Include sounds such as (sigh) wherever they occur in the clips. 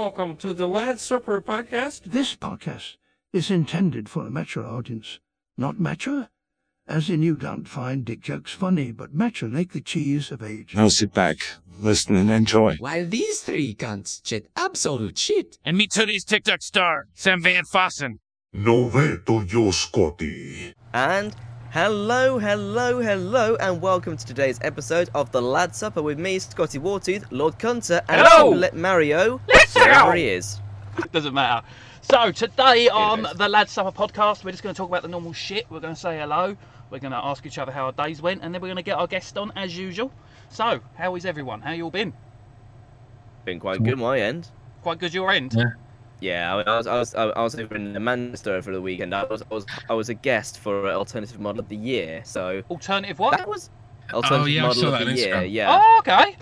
Welcome to the Lad Supper podcast. This podcast is intended for a mature audience, not mature, as in you don't find dick jokes funny, but mature like the cheese of age. Now sit back, listen and enjoy. While these three cunts chat absolute shit. And meet today's TikTok star, Sam Van Fossen. No veto yo Scotty. And hello, hello, hello, and welcome to today's episode of the Lad Supper with me, Scotty Wartooth, Lord Cunter, and Hello! let Mario. Let's wherever go! he is. (laughs) Doesn't matter. So today on the Lad Supper podcast, we're just going to talk about the normal shit. We're going to say hello. We're going to ask each other how our days went, and then we're going to get our guest on as usual. So, how is everyone? How you all been? Been quite good my end. Quite good your end. Yeah. Yeah, I was, I was, I was over in the Manchester over the weekend. I was, I was, I was a guest for Alternative Model of the Year. So Alternative what? that was Alternative yeah, I Model saw of that the Year. Instagram. Yeah. Oh, okay.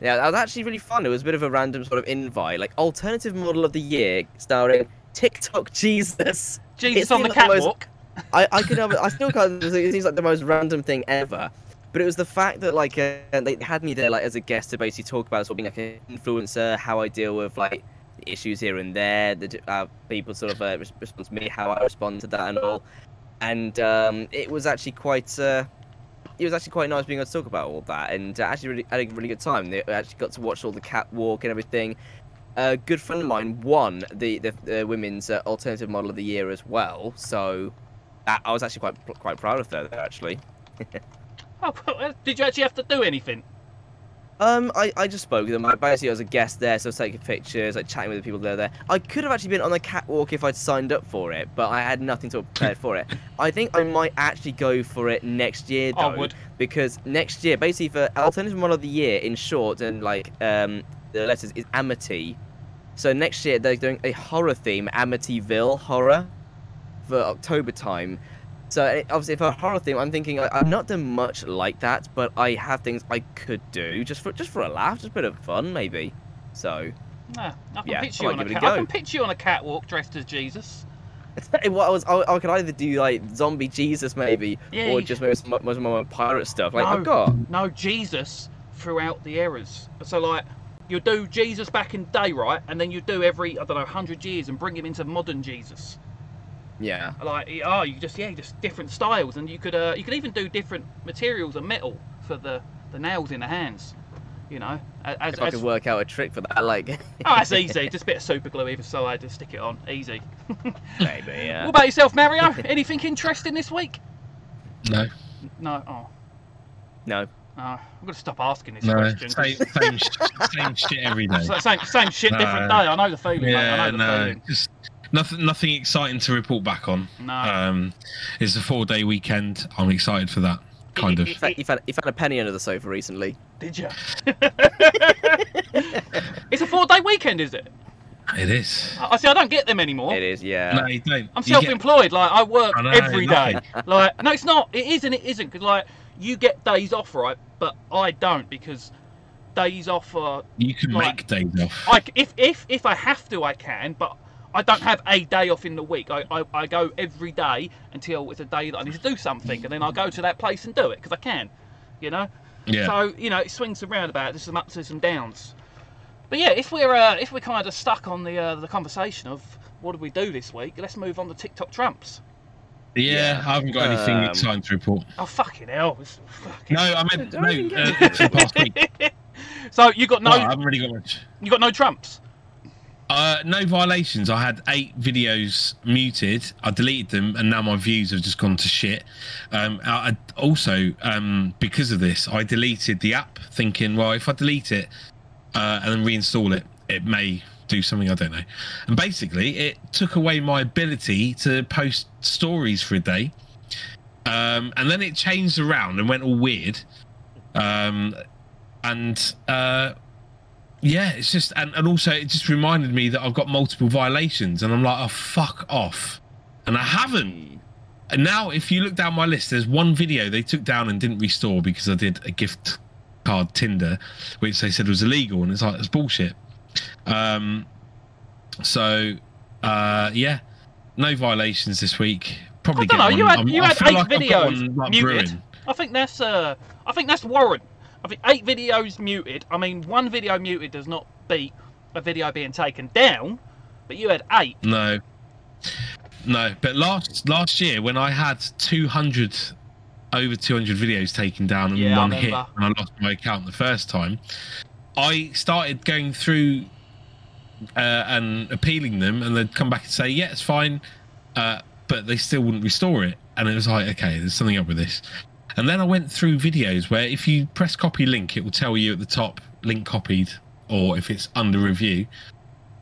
Yeah, that was actually really fun. It was a bit of a random sort of invite, like alternative model of the year, starring TikTok Jesus. Jesus It on the seemed like the most- catwalk. I, I could have, I still can't. It seems like the most random thing ever. But it was the fact that like uh, they had me there like as a guest to basically talk about sort of being like an influencer, how I deal with like issues here and there, the uh, people sort of uh, respond to me, how I respond to that and all. And um, it was actually quite. Uh, it was actually quite nice being able to talk about all that, and uh, actually really had a really good time. They actually got to watch all the catwalk and everything. A good friend of mine won the the, the women's uh, alternative model of the year as well, so that, I was actually quite quite proud of her actually. (laughs) Oh, (laughs) did you actually have to do anything? Um, I, I just spoke to them. Like, basically, I was a guest there, so I was taking pictures, like chatting with the people that were there. I could have actually been on the catwalk if I'd signed up for it, but I had nothing to prepare for it. (laughs) I think I might actually go for it next year, though, I would. because next year, basically, for alternative model of the year, in short, and like um, the letters is Amity. So next year they're doing a horror theme, Amityville horror, for October time. So eh, obviously for a horror theme, I'm thinking I, I've not done much like that, but I have things I could do just for just for a laugh, just a bit of fun maybe. So Nah, I can Yeah, picture I you on a give it a cat- I go. can picture you on a catwalk dressed as Jesus. (laughs) what I was I, I could either do like zombie Jesus maybe, Yeah, or just maybe some, some more pirate stuff. Like No. I've got No, Jesus throughout the eras. So like you do Jesus back in day, right? And then you do every I don't know hundred years and bring him into modern Jesus. Yeah. Like oh, you just yeah, just different styles, and you could uh, you could even do different materials of metal for the the nails in the hands. You know, as, If I as- could work out a trick for that, like oh, that's (laughs) easy. Just a bit of super glue either side, just stick it on, easy. (laughs) maybe yeah. What about yourself, Mario? (laughs) Anything interesting this week? No, No. Oh. No. No, I'm gonna stop asking this no, question. 'cause- same, same, sh- same shit every day. Same, same shit, different day. I know the feeling. mate. I Yeah, know the no, feeling. just nothing, nothing exciting to report back on. No. Um, it's a four-day weekend. I'm excited for that. Kind of. You found, you, found, you found a penny under the sofa recently. Did you? (laughs) it's a four-day weekend, is it? It is. I I see. I don't get them anymore. It is, yeah. No, you don't. I'm self-employed. Like I work I know, every day. nothing. (laughs) Like no, it's not. It is and it isn't. Because like you get days off, right? But I don't because days off are You can Like- make days off. I c if if if I have to, I can, but I don't have a day off in the week. I, I, I go every day until it's a day that I need to do something, and then I'll go to that place and do it because I can, you know. yeah. So you know, it swings around about. There's some ups and some downs. But yeah, if we're uh, if we're kind of stuck on the uh, the conversation of what did we do this week, let's move on to TikTok Trumps. yeah, I haven't got anything Um, exciting to report. Oh fucking hell! fucking- No, I meant no. Uh, get for the past week. (laughs) so you got no No, I haven't really got much. you got no Trumps. Uh, no violations. I had eight videos muted. I deleted them, and now my views have just gone to shit. Um, I, I also, um, because of this, I deleted the app, thinking, well, if I delete it uh, and then reinstall it, it may do something I don't know. And basically, it took away my ability to post stories for a day. Um, and then it changed around and went all weird. Um, and uh, yeah, it's just and, and also it just reminded me that I've got multiple violations, and I'm like, oh fuck off, and I haven't. And now, if you look down my list, there's one video they took down and didn't restore because I did a gift card Tinder, which they said was illegal, and it's like it's bullshit. Um, so uh, yeah, no violations this week. Probably I don't get know. You had you I had eight videos like, muted. I think that's uh, I think that's warrant. I think eight videos muted. I mean, one video muted does not beat a video being taken down, but you had eight. No, no. But last last year when I had 200 over 200 videos taken down in Yeah, one hit and I lost my account the first time, I started going through uh, and appealing them, and they'd come back and say, "Yeah, it's fine," uh, but they still wouldn't restore it, and it was like, "Okay, there's something up with this." And then I went through videos where if you press copy link, it will tell you at the top link copied, or if it's under review,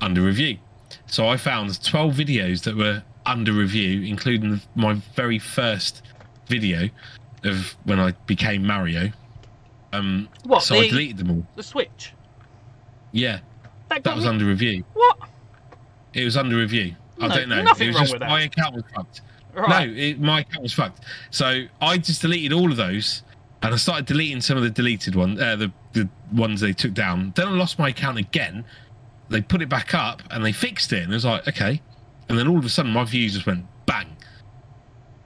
under review. So I found 12 videos that were under review, including my very first video of when I became Mario. Um, What, so I deleted them all. The Switch. Yeah, That, that was me- under review. What? It was under review. I don't know. nothing it was wrong just with that. my account was fucked. Right. No, it, my account was fucked. So I just deleted all of those, and I started deleting some of the deleted ones, uh, the the ones they took down. Then I lost my account again. They put it back up and they fixed it, and I was like, okay. And then all of a sudden, my views just went bang.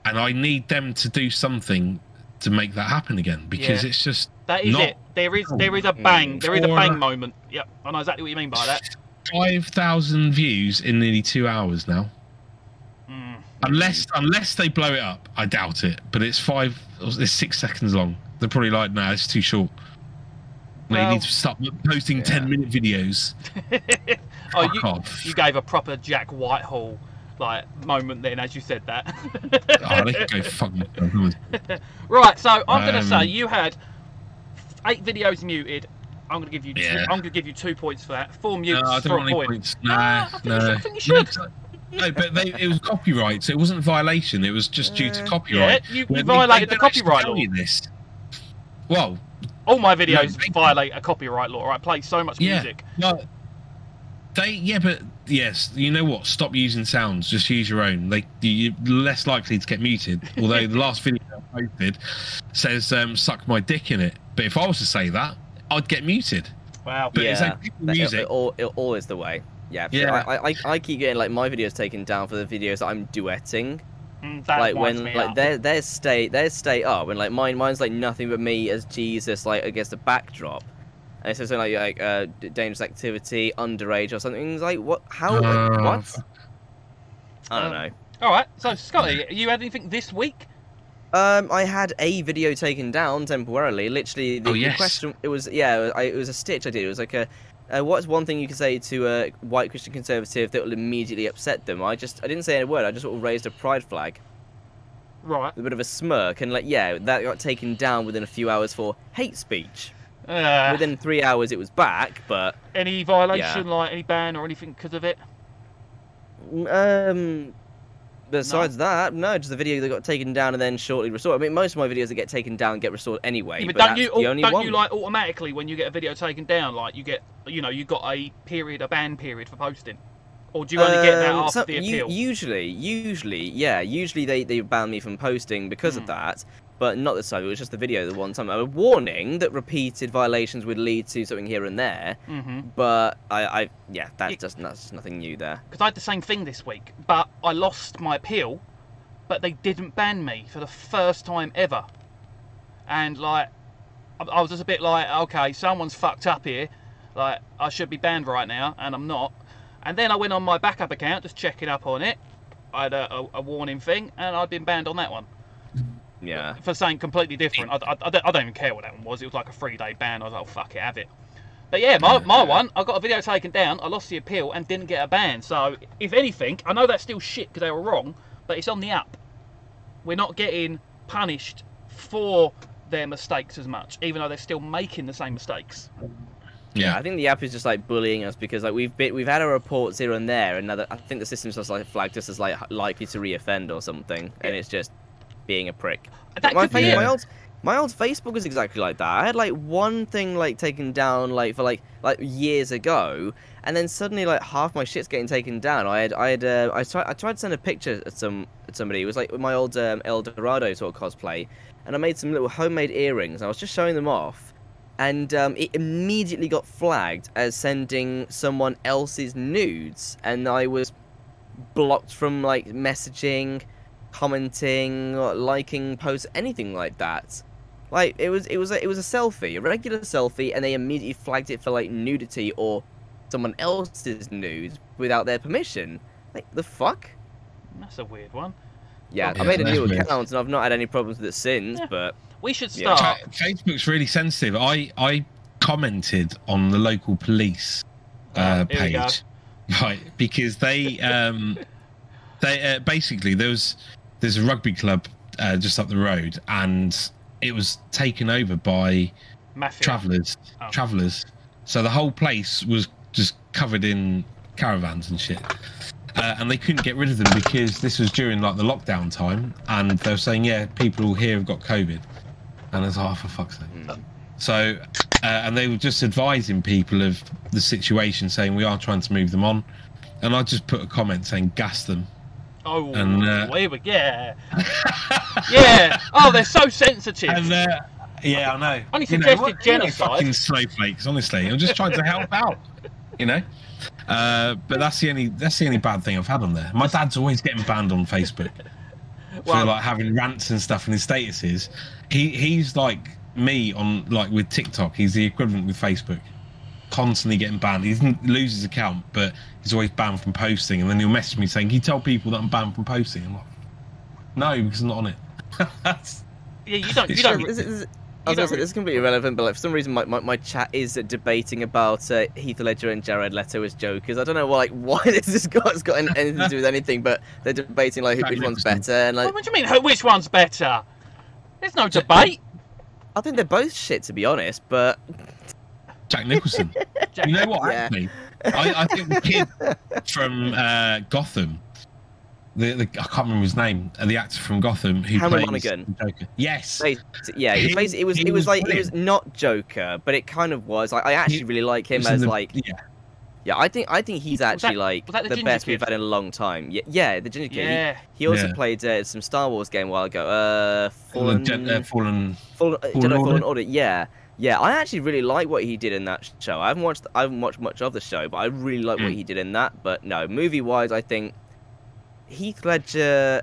And I need them to do something to make that happen again because Yeah. it's just That is it. There is there is a bang. There is a bang moment. Yep. I know exactly what you mean by that. five thousand views in nearly two hours now. Unless unless they blow it up, I doubt it. But it's five, it's six seconds long. They're probably like, nah, it's too short. No, Well- you need to stop posting ten minute videos. (laughs) Oh, Fuck you, off. you gave a proper Jack Whitehall like moment then as you said that. (laughs) oh, they go fuck (laughs) right, so I'm gonna Um, say you had eight videos muted. I'm gonna give you two, Yeah. I'm gonna give you two points for that. Four mutes No, I don't a want any point. points. Nah, I think no. you should- I think you No, should. 'Cause I- No, but they, it was copyright, so it wasn't violation. It was just due to copyright. yeah, you- you When violated the copyright tell law. this. Well, All my videos they- violate a copyright law. I play so much Yeah. music. No, they yeah, but yes, you know what? Stop using sounds. Just use your own. They you're less likely to get muted. (laughs) Although the last video I posted says um, "suck my dick" in it, but if I was to say that, I'd get muted. Wow. But it's like that- it, music. it, all, it all is the way. Yeah, so Yeah. I, I, I keep getting like my videos taken down for the videos I'm duetting. Mm, that like when me like up. their their stay their stay up and like mine mine's like nothing but me as Jesus like against the backdrop. And it's something like like uh, dangerous activity, underage or something. It's like what? How? Oh, what? I don't Um, know. All right. So Scotty, you had anything this week? Um, I had a video taken down temporarily. Literally, the, Oh, the question it was yeah, I, it was a stitch I did. It was like a, uh, what's one thing you can say to a white Christian conservative that will immediately upset them? I just I didn't say a word. I just sort of raised a pride flag, Right. a bit of a smirk, and like yeah, that got taken down within a few hours for hate speech. Uh, Within three hours, it was back, but any violation, like any ban or anything because of it? um. Besides that, no, just the video that got taken down and then shortly restored. I mean, most of my videos that get taken down get restored anyway. Yeah, but, but don't that's you the only don't one. you like automatically when you get a video taken down, like you get you know you got a period, a ban period for posting, or do you only get that Um, after so- the appeal? usually, usually, yeah, usually they, they ban me from posting because Hmm. of that, but not this time. It was just the video the one time. A warning that repeated violations would lead to something here and there, Mm-hmm. but I, I yeah, that's It- just that's just nothing new there. Because I had the same thing this week, but I lost my appeal, but they didn't ban me for the first time ever, and like I, I was just a bit like, okay, someone's fucked up here, like I should be banned right now, and I'm not. And then I went on my backup account, just checking up on it. I had a, a, a warning thing, and I'd been banned on that one. Yeah, for something completely different. I, I, I, don't, I don't even care what that one was. It was like a three day ban. I was like, oh, fuck it, have it. But yeah, my, my one, I got a video taken down, I lost the appeal and didn't get a ban. So, if anything, I know that's still shit because they were wrong, but it's on the app. We're not getting punished for their mistakes as much, even though they're still making the same mistakes. Yeah. Yeah. I think the app is just like bullying us because like we've been, we've had our reports here and there, and now I think the system's just like flagged us as like likely to reoffend or something, and it's just being a prick. That my, could be my old my old Facebook is exactly like that. I had like one thing like taken down like for like like years ago, and then suddenly like half my shit's getting taken down. I had I had uh, I tried I tried to send a picture at some at somebody. It was like my old um, El Dorado sort of cosplay, and I made some little homemade earrings. And I was just showing them off, and um, it immediately got flagged as sending someone else's nudes, and I was blocked from like messaging commenting, liking posts, anything like that. Like it was, it was, a, it was a selfie, a regular selfie, and they immediately flagged it for like nudity or someone else's nudes without their permission. Like the fuck? That's a weird one. Yeah, Yeah, I made a new weird. account and I've not had any problems with it since. Yeah. But We should start. Fa- Facebook's really sensitive. I I commented on the local police uh, Oh, here we go. page, (laughs) right? Because they um they uh, basically there was there's a rugby club uh, just up the road, and it was taken over by Mafia. travellers. Oh. Travellers. So the whole place was just covered in caravans and shit. Uh, and they couldn't get rid of them because this was during like the lockdown time, and they were saying, "Yeah, people here have got COVID," and I was like, "Oh, for fuck's sake!" mm, So, uh, and they were just advising people of the situation, saying we are trying to move them on. And I just put a comment saying, "Gas them." Oh, And, uh, here we yeah, yeah. Oh, they're so sensitive. And uh, yeah, I know. Only You know, suggested what- you know, genocide. fucking snowflakes. Honestly, I'm just trying to help out. You know. Uh, but that's the only that's the only bad thing I've had on there. My dad's always getting banned on Facebook (laughs) Well- for like having rants and stuff in his statuses. He he's like me on like with TikTok. He's the equivalent with Facebook. Constantly getting banned. He doesn't lose his account, but he's always banned from posting. And then he'll message me saying, "Can you tell people that I'm banned from posting?" I'm like, "No, because I'm not on it." (laughs) Yeah, you don't. You don't. true. this, is, I was gonna say, this is completely irrelevant, but like, for some reason my, my, my chat is uh, debating about uh, Heath Ledger and Jared Leto as Jokers. I don't know why, like, (laughs) why this has got, it's got anything to do with anything, but they're debating like who- which one's better, and like what do you mean? who- Which one's better? There's no debate. I think they're both shit to be honest, but Jack Nicholson. Jack- (laughs) You know what? Yeah. Actually, I, I think the kid from uh, Gotham, the, the I can't remember his name, uh, the actor from Gotham who Cameron plays Monaghan. Joker. Yes, Basi- yeah, it was, He- basically, it was he it was was like it was not Joker, but it kind of was. Like I actually He- really like him He was in as the- like yeah, yeah. I think I think he's that- actually like the the, ginger best we've had in a long time. Yeah, yeah, the ginger kid. He- Yeah. He, also Yeah. played uh, some Star Wars game a while ago. Uh, Fallen, Fallen, uh, Fallen. Fallen, uh, Fallen Jedi Fallen Order? Order. Yeah, yeah. I actually really like what he did in that show. I haven't watched I haven't watched much of the show, but I really like what Mm. he did in that. But no, movie wise, I think Heath Ledger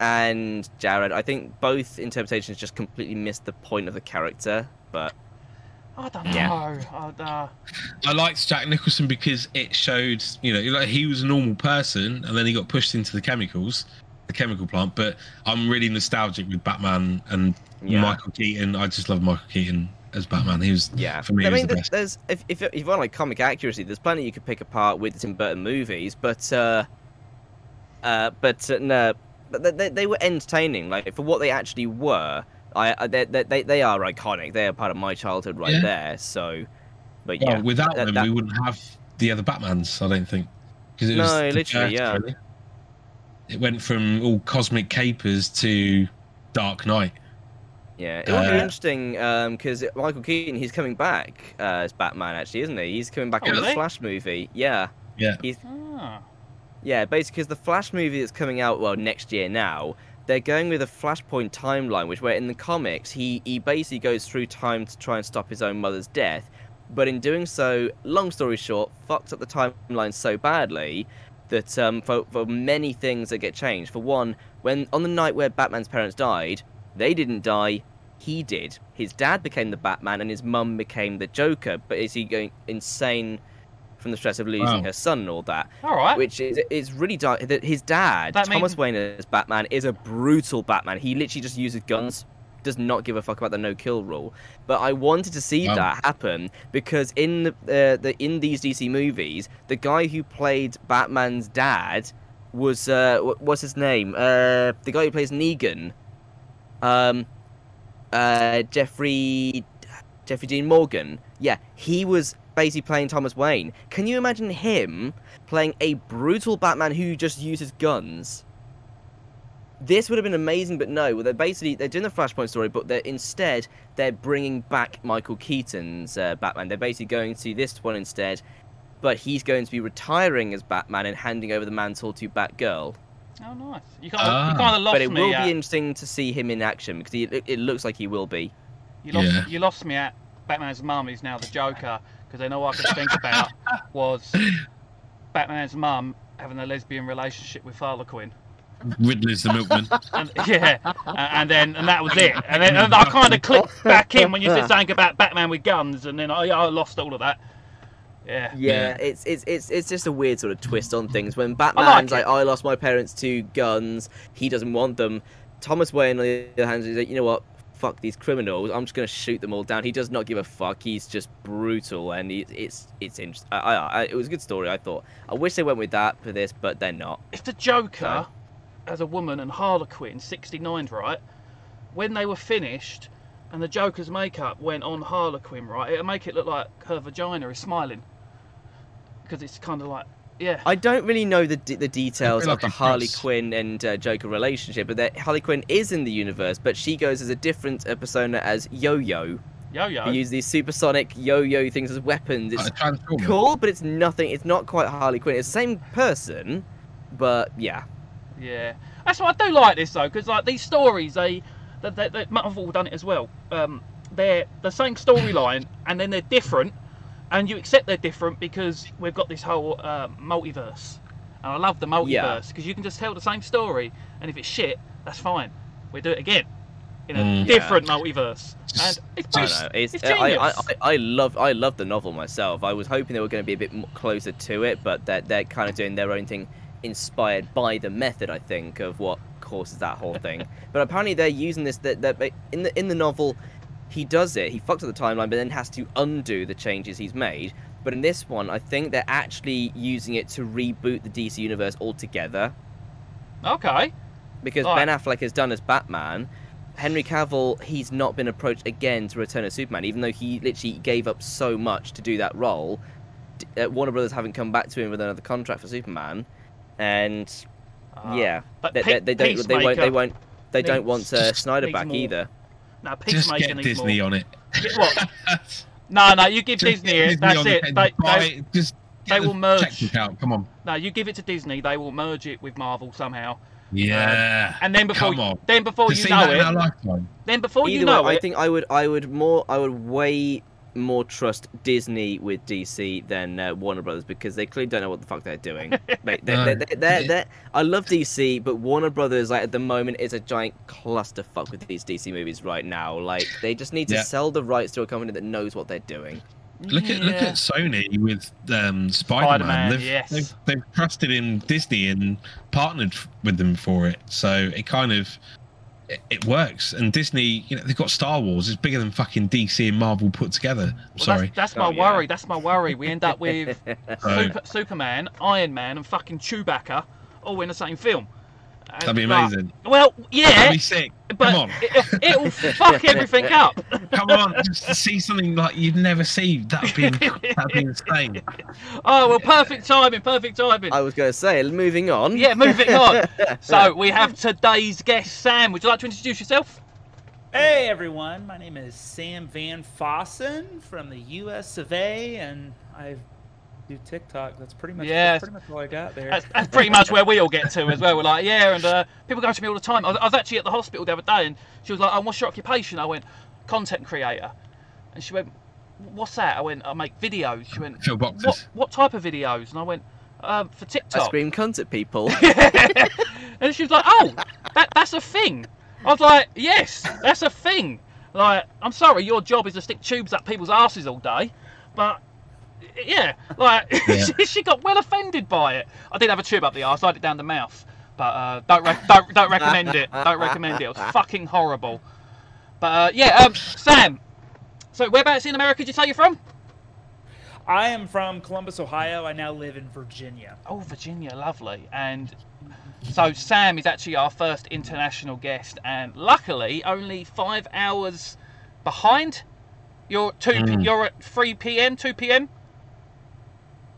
and Jared. I think both interpretations just completely missed the point of the character. But I don't Yeah. know. I, uh, I liked Jack Nicholson because it showed, you know, like he was a normal person, and then he got pushed into the chemicals, the chemical plant. But I'm really nostalgic with Batman and Yeah. Michael Keaton. I just love Michael Keaton as Batman. He was, Yeah, for me, I mean, the th- best. there's if if if you want like comic accuracy, there's plenty you could pick apart with the Tim Burton movies, but uh, uh, but uh, no, but they- they, they were entertaining. Like for what they actually were, I, I they, they they they are iconic. They are part of my childhood right Yeah. there. So, but Well, yeah, without that- them, that- we wouldn't have the other Batmans. I don't think. Because it was No, literally, yeah. really. It went from all cosmic capers to Dark Knight. yeah, it would be uh, interesting because Michael Keaton he's coming back uh, as Batman actually, isn't he? He's coming back Oh, in the? Flash movie. Yeah. Yeah. He's ah. Yeah, basically, because the Flash movie that's coming out, well, next year now, they're going with a Flashpoint timeline, which where in the comics, he, he basically goes through time to try and stop his own mother's death. But in doing so, long story short, fucks up the timeline so badly that um, for, for many things that get changed. For one, when on the night where Batman's parents died, they didn't die, he did. His dad became the Batman and his mum became the Joker. But is he going insane from the stress of losing Wow. her son and all that? All right. which is is really dark. That his dad, That Thomas means- Wayne as Batman, is a brutal Batman. He literally just uses guns, does not give a fuck about the no kill rule. But I wanted to see Wow. that happen because in the, uh, the in these DC movies, the guy who played Batman's dad was uh, wh- what's his name? Uh, the guy who plays Negan, um, uh, Jeffrey Jeffrey Dean Morgan. Yeah, he was basically playing Thomas Wayne. Can you imagine him playing a brutal Batman who just uses guns? This would have been amazing, but no. Well, They're basically they're doing the Flashpoint story, but they're instead they're bringing back Michael Keaton's uh, Batman. They're basically going to this one instead, but he's going to be retiring as Batman and handing over the mantle to Batgirl. Oh, nice. You kind of, Ah. you kind of lost But it me. will at, be interesting to see him in action because he, it, it looks like he will be. you lost, Yeah. you lost me at Batman's mum is now the Joker because then all I could think about (laughs) was Batman's mum having a lesbian relationship with Father Quinn. Riddler's the milkman. And, yeah, and, and then and that was it. And then and I kind of clicked back in when you said something about Batman with guns, and then I, I lost all of that. Yeah. Yeah, it's it's it's it's just a weird sort of twist on things. When like Batman's like, it. I lost my parents to guns, he doesn't want them. Thomas Wayne, on the other hand, is like, you know what? Fuck these criminals. I'm just gonna shoot them all down. He does not give a fuck. He's just brutal, and he, it's it's interesting. I, I, I, it was a good story. I thought. I wish they went with that for this, but they're not. If the Joker, No. as a woman, and Harley Quinn, 69, right, when they were finished, and the Joker's makeup went on Harley Quinn, right, it'll make it look like her vagina is smiling. Because it's kind of like, yeah. I don't really know the d- the details feel of the Harley. Quinn and uh, Joker relationship, but that Harley Quinn is in the universe, but she goes as a different uh, persona as Yo-Yo. Yo yo. Who use these supersonic yo-yo things as weapons. It's Like cool, but it's nothing. It's not quite Harley Quinn. It's the same person, but yeah. Yeah, that's what I do like this though, because like these stories, they, they, they, they Marvel done it as well. Um, they're the same storyline, and then they're different, and you accept they're different because we've got this whole uh, multiverse, and I love the multiverse because you can just tell the same story, and if it's shit, that's fine. We do it again in a Mm. different multiverse, and it's I know. It's, it's I, I. I, love I love the novel myself. I was hoping they were going to be a bit closer to it, but they're, they're kind of doing their own thing, inspired by the method. I think of what causes that whole thing. (laughs) but apparently they're using this. That, that in the in the novel, he does it. He fucks up the timeline, but then has to undo the changes he's made. But in this one, I think they're actually using it to reboot the DC universe altogether. okay. because. Ben Affleck has done as Batman. Henry Cavill, he's not been approached again to return as Superman, even though he literally gave up so much to do that role. Uh, Warner Brothers haven't come back to him with another contract for Superman, and Uh, yeah, but they, they, they don't, they won't, they won't, they don't want uh, Snyder back more. either. No, Just Peacemaker get needs Disney on it. Get what? (laughs) No, no, you give Just Disney get it. That's on the it. They, they, it. Just they get the will merge. out. Come on. No, you give it to Disney, they will merge it with Marvel somehow. Yeah. And then before Come on. then before to you see know that in our it, lifetime. then before Either you know way, I think I would, I would more, I would way more trust Disney with DC than uh, Warner Brothers because they clearly don't know what the fuck they're doing. (laughs) they, they, No. they, they, they're, they're, I love DC, but Warner Brothers, like at the moment, is a giant clusterfuck with these DC movies right now. Like they just need to Yeah. sell the rights to a company that knows what they're doing. Look at look at Sony with um, Spider-Man, Spider-Man. they've, yes. they've, they've trusted in Disney and partnered with them for it. So it kind of it, it works. And Disney, you know, they've got Star Wars. It's bigger than fucking DC and Marvel put together. I'm Well, sorry. That's, that's my Oh, yeah. worry. That's my worry. We end up with So- (laughs) Super, Superman, Iron Man, and fucking Chewbacca all in the same film. And, That'd be like, amazing. well, That'd yeah, be sick. but Come on. It, it'll (laughs) fuck everything up. Come on, just to see something like you'd never see. That'd be that'd be insane. (laughs) Oh well, perfect timing, perfect timing. I was going to say, moving on. Yeah, moving on. (laughs) So we have today's guest, Sam. Would you like to introduce yourself? Hey everyone, my name is Sam Van Fossen from the US of A, and I do TikTok. That's pretty much Yes. that's pretty much all I got there. That's, that's pretty much where we all get to as well. We're like, yeah, and uh, people go to me all the time. I was, I was actually at the hospital the other day, and she was like, "Oh, what's your occupation?" I went, "Content creator," and she went, "What's that?" I went, "I make videos." She went, Fill boxes. "What what type of videos?" And I went, um, "For TikTok, I scream cunt at people. (laughs) and she was like, "Oh, that that's a thing." I was like, "Yes, that's a thing." Like, I'm sorry, your job is to stick tubes up people's asses all day, but yeah, like (laughs) Yeah. she, she got well offended by it. I did have a tube up the arse, I had it down the mouth, but uh, don't re- don't don't recommend it. Don't recommend it. It was (laughs) fucking horrible. But uh, yeah, um, Sam. So whereabouts in America did you say you're from? I am from Columbus, Ohio. I now live in Virginia. Oh, Virginia, lovely. And so Sam is actually our first international guest, and luckily only five hours behind. You're two. Mm. You're at three p.m., two p.m.,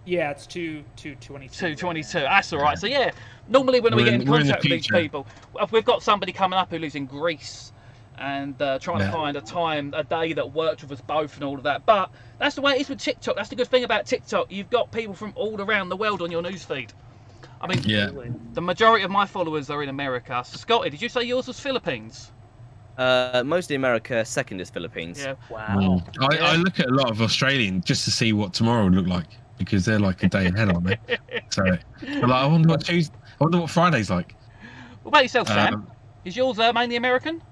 Yeah, it's two two twenty two. two twenty-two. That's all right. So yeah, normally when we We're get in- in we're in the contact with these people, well, we've got somebody coming up who lives in Greece. And uh, trying to find a time, a day that worked with us both, and all of that. But that's the way it is with TikTok. That's the good thing about TikTok. You've got people from all around the world on your newsfeed. I mean, Yeah. The majority of my followers are in America. So, Scotty, did you say yours was Philippines? uh, mostly America, second is Philippines. Yeah. Wow. Mm. I, Yeah. I look at a lot of Australian just to see what tomorrow would look like because they're like a day ahead, aren't they? So, I'm like, I wonder what Tuesday, I wonder what Friday's like. What about yourself, Sam? Um, Is yours uh, mainly American?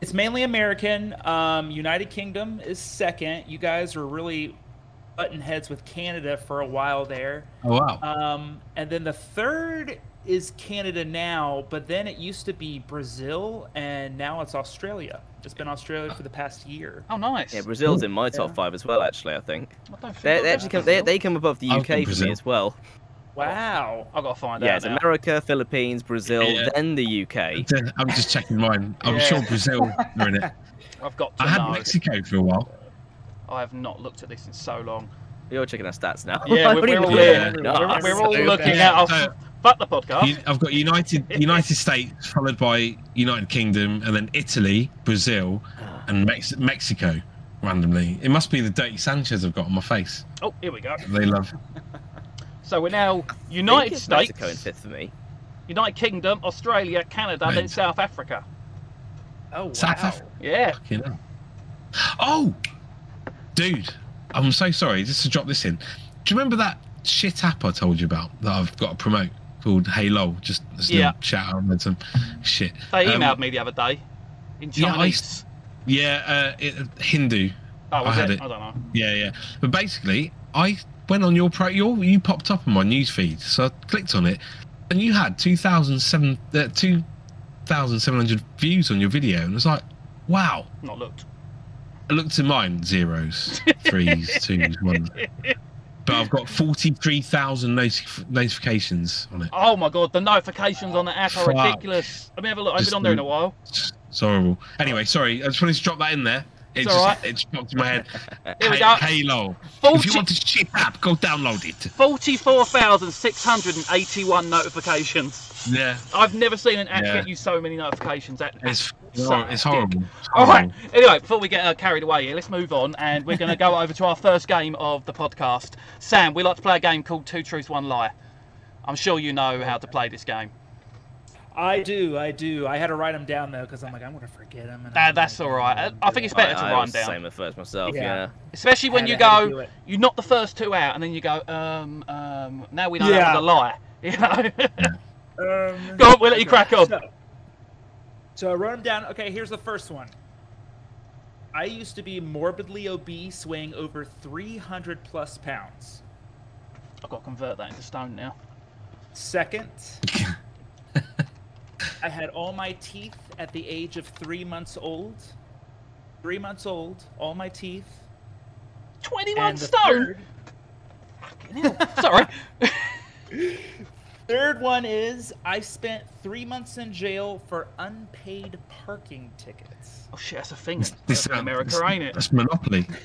It's mainly American. Um, United Kingdom is second. You guys were really button heads with Canada for a while there. Oh wow. Um, and then the third is Canada now, but then it used to be Brazil, and now it's Australia. It's been Australia for the past year. Oh, nice. Yeah, Brazil's in my top Yeah. five as well. Actually, I think I don't they, they actually come they, they come above the UK for Brazil. me as well. Wow. I've got to find Yeah, out it's now. America, Philippines, Brazil, Yeah. then the UK. I'm just checking mine. I'm Yeah. sure Brazil are in it. (laughs) I've got to I had know. Mexico for a while. I have not looked at this in so long. You're checking our stats now. Yeah, we're, we're (laughs) all know Yeah. we are. We're all So looking bad. at. So- fuck the podcast. You- I've got United (laughs) United States followed by United Kingdom and then Italy, Brazil, and Mex- Mexico. Randomly, it must be the dirty Sanchez I've got on my face. Oh, here we go. They love. So we're now United States, Mexico in fifth for me. United Kingdom, Australia, Canada, then South Africa. Oh wow. South Africa. Yeah. Fucking hell. Oh, dude, I'm so sorry. Just to drop this in. Do you remember that shit app I told you about that I've got to promote called Halo. Just a Yeah. shout out and some shit. They Um, emailed me the other day in yeah, I Yeah, uh, it, Hindu. oh, was I had it? it. I don't know. Yeah, yeah. But basically, I went on your pro. Your you popped up on my news feed, so I clicked on it, and you had two thousand seven uh, two thousand seven hundred views on your video, and I was like, wow. Not looked. I looked at mine, zeros, threes, twos, ones. (laughs) But I've got 43,000 notif- notifications on it. Oh my god, the notifications on the app are Fuck. ridiculous. Let me have a look. I've Just been on there in a while. It's horrible. Anyway, sorry, I just wanted to drop that in there. It It's just, alright. it just popped in my head. Here we go. Halo. If you want this shit app, go download it. 44,681 notifications. Yeah, I've never seen an app Yeah. get you so many notifications. That, it's, So it's horrible. It's All right. horrible. Anyway, before we get uh, carried away here, let's move on, and we're going to go (laughs) over to our first game of the podcast. Sam, we like to play a game called Two Truths, One Lie. I'm sure you know how to play this game. I do, I do. I had to write them down though because I'm like I'm gonna forget them. And Uh, that's like, all right. "Oh, I think it's better to I, I write them down. same at first myself. Yeah. Yeah. Especially when you to- had to do go, you knock the first two out, and then you go, um, um, now we know that Yeah. was a lie. You know? Um, Go on, we'll let you crack on. So, so I wrote them down. Okay, here's the first one. I used to be morbidly obese, weighing over 300 plus pounds. I've got to convert that into stone now. Second, (laughs) I had all my teeth at the age of three months old. Three months old, all my teeth. 21 And the stone? third, Sorry. (laughs) third one is I spent three months in jail for unpaid parking tickets. Oh shit, that's a thing in This, in uh, America, this- ain't it? That's Monopoly. (laughs)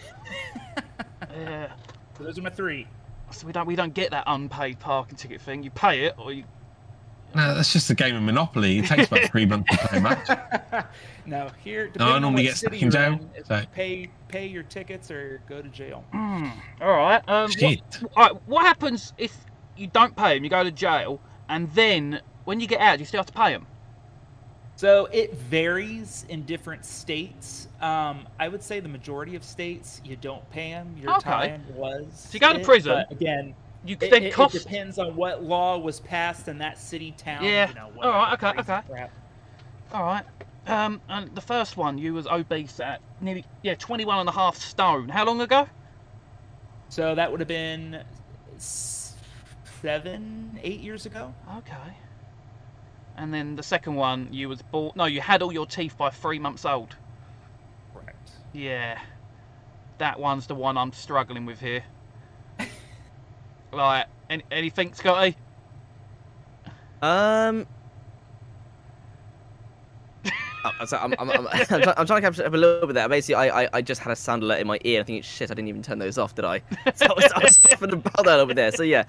Yeah. So those are my three. So we don't we don't get that unpaid parking ticket thing. You pay it, or you. No, that's just a game of Monopoly. It takes about three months to play a match. (laughs) Now here, No, I normally get stuck city in jail, in, so- pay pay your tickets or go to jail. Hmm. All right. Um, what, Shit. all right. What happens if you don't pay them? You go to jail, and then when you get out, you still have to pay them. So it varies in different states. Um, I would say the majority of states you don't pay them. Your Okay. time was. So you go to it, prison, again, You it, it- it depends on what law was passed in that city, town. Yeah. You know, All right. Okay. Okay. Crap. All right. Um, and the first one, you was obese at nearly yeah 21 and a half stone. How long ago? So that would have been seven, eight years ago. Okay. And then the second one, you was bought. No, you had all your teeth by three months old. Correct. Yeah. That one's the one I'm struggling with here. Like, any, anything, Scotty? Um. (laughs) I'm, sorry, I'm, I'm, I'm, (laughs) I'm, trying, I'm trying to capture up a little bit there. Basically, I, I, I just had a sound alert in my ear. I think, it's shit, I didn't even turn those off, did I? (laughs) So I was, I was flipping about that over there. So yeah,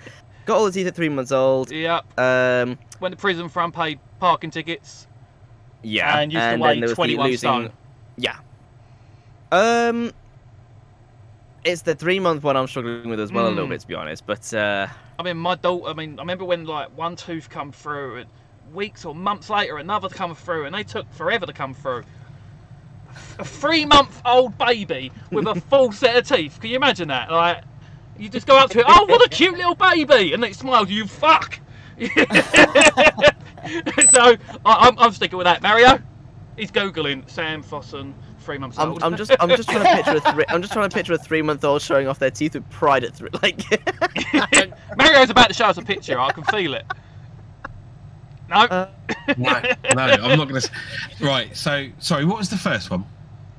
got all the teeth at three months old. Yep. Um, Went to prison for unpaid parking tickets. yeah, And used to weigh there was the 21 losing. stone. Yeah. Um, it's the three month one I'm struggling with as well a little Hmm. bit, to be honest. But uh, I mean, my daughter. I mean, I remember when like one tooth come through, and weeks or months later another come through, and they took forever to come through. A three-month-old baby with a (laughs) full set of teeth. Can you imagine that? Like, you just go up to it. Oh, what a cute little baby, and it smiles. You fuck. (laughs) (laughs) so I, I'm, I'm sticking with that. Mario, he's googling Sam Fossen three months I'm, old. I'm just I'm just trying to picture a three I'm just trying to picture a three month old showing off their teeth with pride at three like (laughs) Mario's about to show us a picture. I can feel it. No. Uh, No, no, I'm not going to. Right. So, sorry. What was the first one?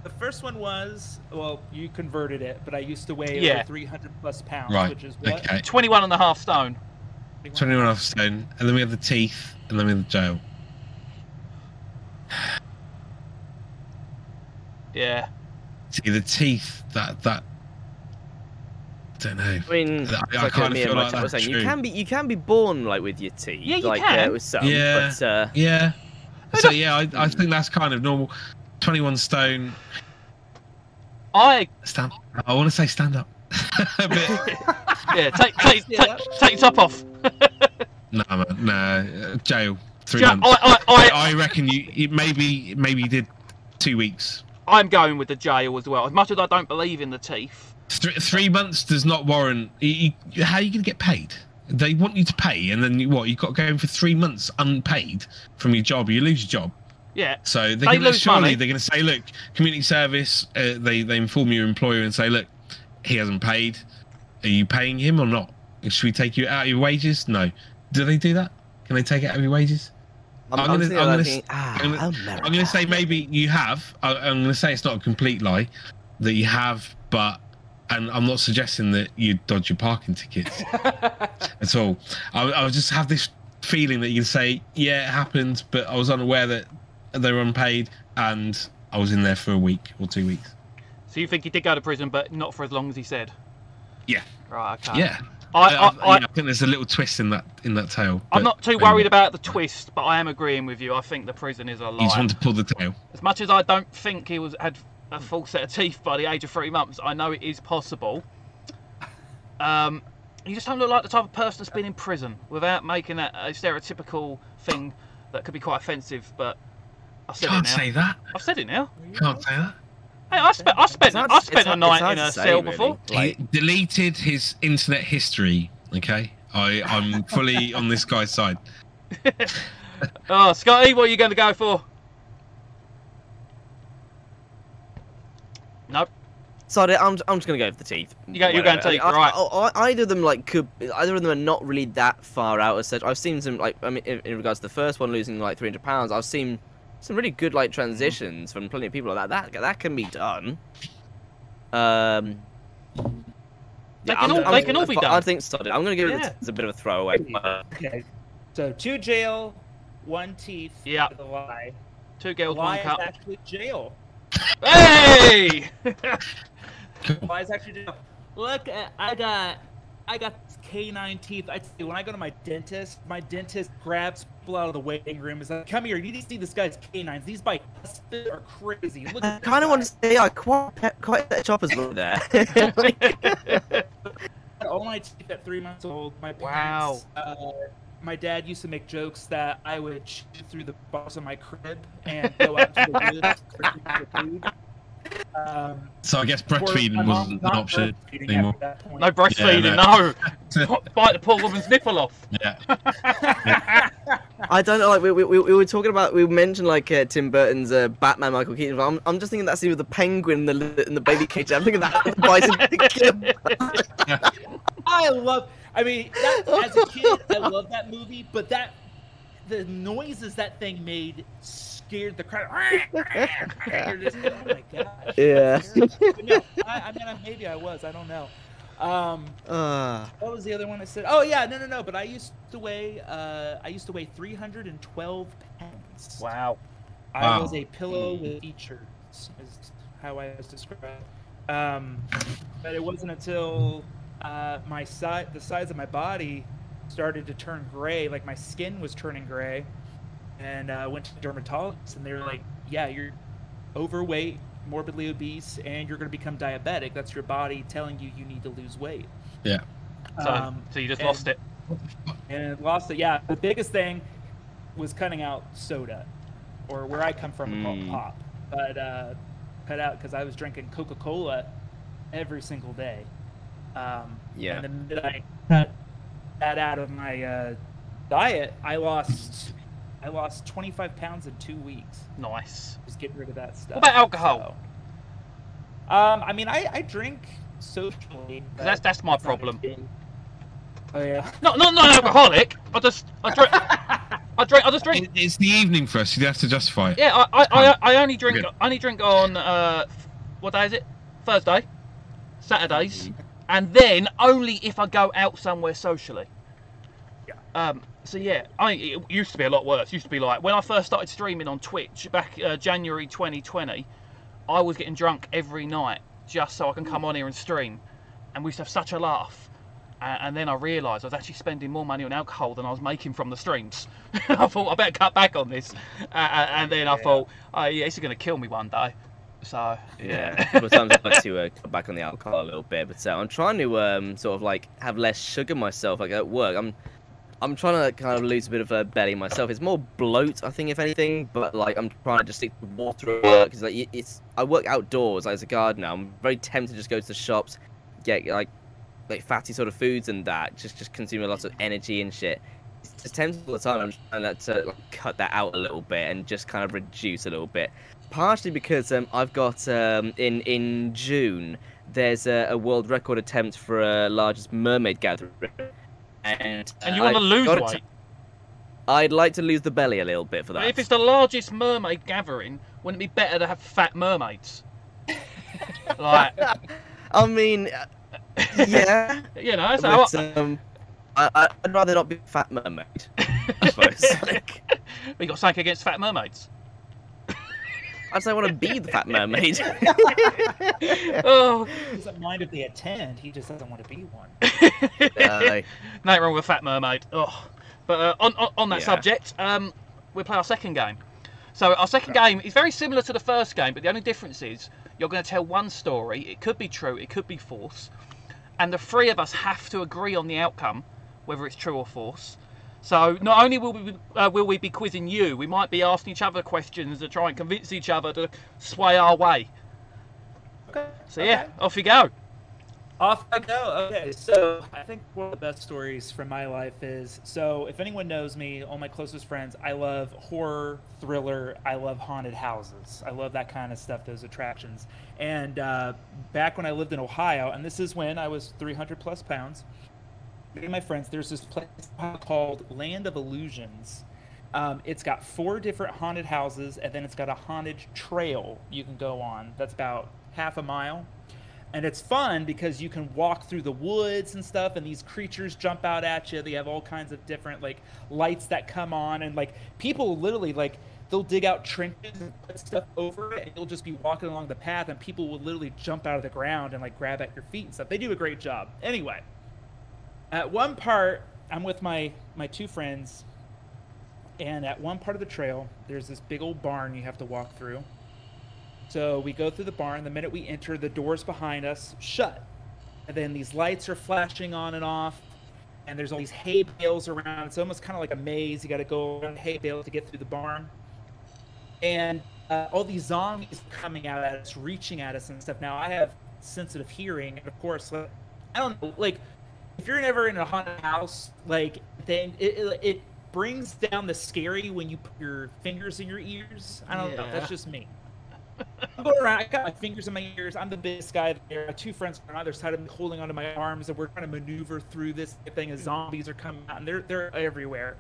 The first one was well, you converted it, but I used to weigh Yeah. over 300 plus pounds, Right. which is what? Okay. 21 and a half stone. 21 and a half stone, and then we have the teeth, and then we have the jail. Yeah. See the teeth. That that. I don't know. I mean, I- it's I like kinda feel like that's saying, you can be you can be born like with your teeth. Yeah, you like, can. Uh, with some, Yeah. but uh, Yeah. So yeah, I, I think that's kind of normal. 21 stone. I Stand. I want to say stand up. (laughs) A yeah. Take take take, take your top off. (laughs) no, man, no. uh, Jail. Three Ja- months. I, I, I, I reckon you, you maybe maybe you did two weeks. I'm going with the jail as well. As much as I don't believe in the teeth. Three, three months does not warrant. You, you, how are you going to get paid? They want you to pay, and then you, what? You've got to go in for three months unpaid from your job. You lose your job. Yeah. So they're They going to lose surely money. they're going to say, look, community service. Uh, they they inform your employer and say, look, he hasn't paid. Are you paying him or not? Should we take you out of your wages? No. Do they do that? Can they take it out of your wages? I'm, I'm I'm, gonna- I'm gonna thinking, ah, I'm gonna- I'm going to say maybe you have. I, I'm going to say it's not a complete lie that you have, but and I'm not suggesting that you dodge your parking tickets (laughs) at all. I, I just have this feeling that you can say, yeah, it happened, but I was unaware that they were unpaid, and I was in there for a week or two weeks. So you think he did go to prison, but not for as long as he said? Yeah. Right. Okay. Yeah. I, I, I, I, I, yeah, I think there's a little twist in that in that tale. I'm not too worried not. about the twist, but I am agreeing with you. I think the prison is a You just lie. want to pull the tail. As much as I don't think he was had a full set of teeth by the age of three months, I know it is possible. Um, you just don't look like the type of person that's been in prison without making that a stereotypical thing that could be quite offensive. But I said Can't it now. say that. I've said it now. Can't say that. Hey, I spent I spent hard- I spent a hard- night in a say, cell really. before. Like, he deleted his internet history. Okay, I I'm (laughs) fully on this guy's side. (laughs) Oh, Scotty, what are you going to go for? Nope. Sorry, I'm, I'm just gonna go for the teeth. You go- you're going Whatever. teeth, I- right. I- I- either of them like could either of them are not really that far out as such. I've seen some like I mean in, in regards to the first one losing like 300 pounds. I've seen some really good like transitions from plenty of people like that. That that can be done. Um. They can all- they can all be I think so. I'm gonna give it Yeah. as a bit of a throwaway. Okay. So two jail, one teeth. Yeah. The lie. Two girls, lie one is cup. actually jail. Hey! (laughs) Lie is actually jail. Look, uh, I got, I got canine teeth. I tell you, when I go to my dentist, my dentist grabs people out of the waiting room. Is like, come here, you need to see this guy's canines. These bicuspids are crazy. Look I kind of want to say I quite quite a choppers look there. Like- (laughs) (laughs) all my teeth at three months old. My Wow. uh, my dad used to make jokes that I would chew through the bars of my crib and go out to the woods (laughs) for food. Um, So I guess or my breastfeeding wasn't an option anymore. at that point. No breastfeeding, Yeah, no. Bite the poor woman's nipple off. Yeah. I don't know. Like we, we, we we were talking about, we mentioned like uh, Tim Burton's uh, Batman, Michael Keaton. But I'm, I'm just thinking that scene with the penguin and the, and the baby cage. I'm thinking that (laughs) bison. I love. I mean, that, as a kid, I love that movie, but that the noises that thing made scared the crowd. (laughs) You're just, oh my gosh. Yeah. No, I, I mean, maybe I was. I don't know. Um, Ah. what was the other one I said? Oh yeah, no, no, no. But I used to weigh. Uh, I used to weigh 312 pounds. Wow. I Wow. was a pillow with features, is how I was described. Um, but it wasn't until uh, my size, the size of my body, started to turn gray, like my skin was turning gray, and uh, went to the dermatologist, and they were like, "Yeah, you're overweight, morbidly obese, and you're going to become diabetic. That's your body telling you you need to lose weight." Yeah. So, Um, so you just and- lost it. and lost it. Yeah, the biggest thing was cutting out soda, or where I come from, we call it Mm. pop. But uh, cut out because I was drinking Coca Cola every single day. Um, Yeah. And the minute I cut that out of my uh, diet, I lost I lost 25 pounds in two weeks. Nice. Just getting rid of that stuff. What about alcohol? So- Um, I mean, I, I drink socially. 'Cause that's that's my problem. Oh yeah. (laughs) No, not not an alcoholic. I just I drink. I drink. I just drink. It's the evening for us. You have to justify it. Yeah, I, I, I, I only drink I only drink on uh, what day is it? Thursday, Saturdays, and then only if I go out somewhere socially. Yeah. Um. So yeah, I it used to be a lot worse. It used to be like when I first started streaming on Twitch back uh, January 2020, I was getting drunk every night just so I can come on here and stream, and we used to have such a laugh. A- And then I realised I was actually spending more money on alcohol than I was making from the streams. (laughs) I thought I better cut back on this, uh, and then I thought, oh yeah, this is going to kill me one day. So Yeah, yeah, a times I'd like to uh, cut back on the alcohol a little bit, but uh, I'm trying to um, sort of like have less sugar myself. Like at work, I'm I'm trying to kind of lose a bit of a belly myself. It's more bloat, I think, if anything. But like I'm trying to just stick to water at work because like it's I work outdoors like, as a gardener. I'm very tempted to just go to the shops, get like like fatty sort of foods and that, just just consuming lot of energy and shit. It's just tempted all the time. I'm trying to, to like, cut that out a little bit and just kind of reduce a little bit partially because um, I've got um, in in June there's a, a world record attempt for a largest mermaid gathering, and and you uh, want to lose weight. I'd like to lose the belly a little bit for that. If it's the largest mermaid gathering, wouldn't it be better to have fat mermaids? (laughs) like, I mean, uh, yeah, (laughs) you know, so but, um, I, I'd rather not be fat mermaid. I suppose. (laughs) We got something against fat mermaids. I just don't want to be the fat mermaid. (laughs) oh, He doesn't mind if they attend. He just doesn't want to be one. Uh, nothing wrong with fat mermaid. Oh, but uh, on, on on that Yeah. subject, um, we play our second game. So our second game is very similar to the first game, but the only difference is you're going to tell one story. It could be true, it could be false, and the three of us have to agree on the outcome, whether it's true or false. So not only will we uh, will we be quizzing you, we might be asking each other questions to try and convince each other to sway our way. Okay. So yeah, off you go. Off I go. Okay, so I think one of the best stories from my life is so if anyone knows me, all my closest friends, I love horror, thriller, I love haunted houses. I love that kind of stuff, those attractions. And uh, back when I lived in Ohio, and this is when I was 300 plus pounds, me my friends, there's this place called Land of Illusions. Um, it's got four different haunted houses, and then it's got a haunted trail you can go on. That's about half a mile and it's fun because you can walk through the woods and stuff and these creatures jump out at you they have all kinds of different like lights that come on and like people literally like they'll dig out trenches and put stuff over it and you'll just be walking along the path and people will literally jump out of the ground and like grab at your feet and stuff they do a great job anyway at one part i'm with my my two friends and at one part of the trail there's this big old barn you have to walk through so we go through the barn. The minute we enter, the doors behind us shut. And then these lights are flashing on and off. And there's all these hay bales around. It's almost kind of like a maze. You got to go around hay bale to get through the barn. And uh, all these zombies coming out at us, reaching at us and stuff. Now, I have sensitive hearing. And of course, like, I don't know, like, if you're never in a haunted house, like, then it, it, it brings down the scary when you put your fingers in your ears. I don't know. That's just me. I'm going around. I got my fingers in my ears. I'm the biggest guy there. My two friends are on either side of me, holding onto my arms, and we're trying to maneuver through this thing. As zombies are coming out, and they're they're everywhere,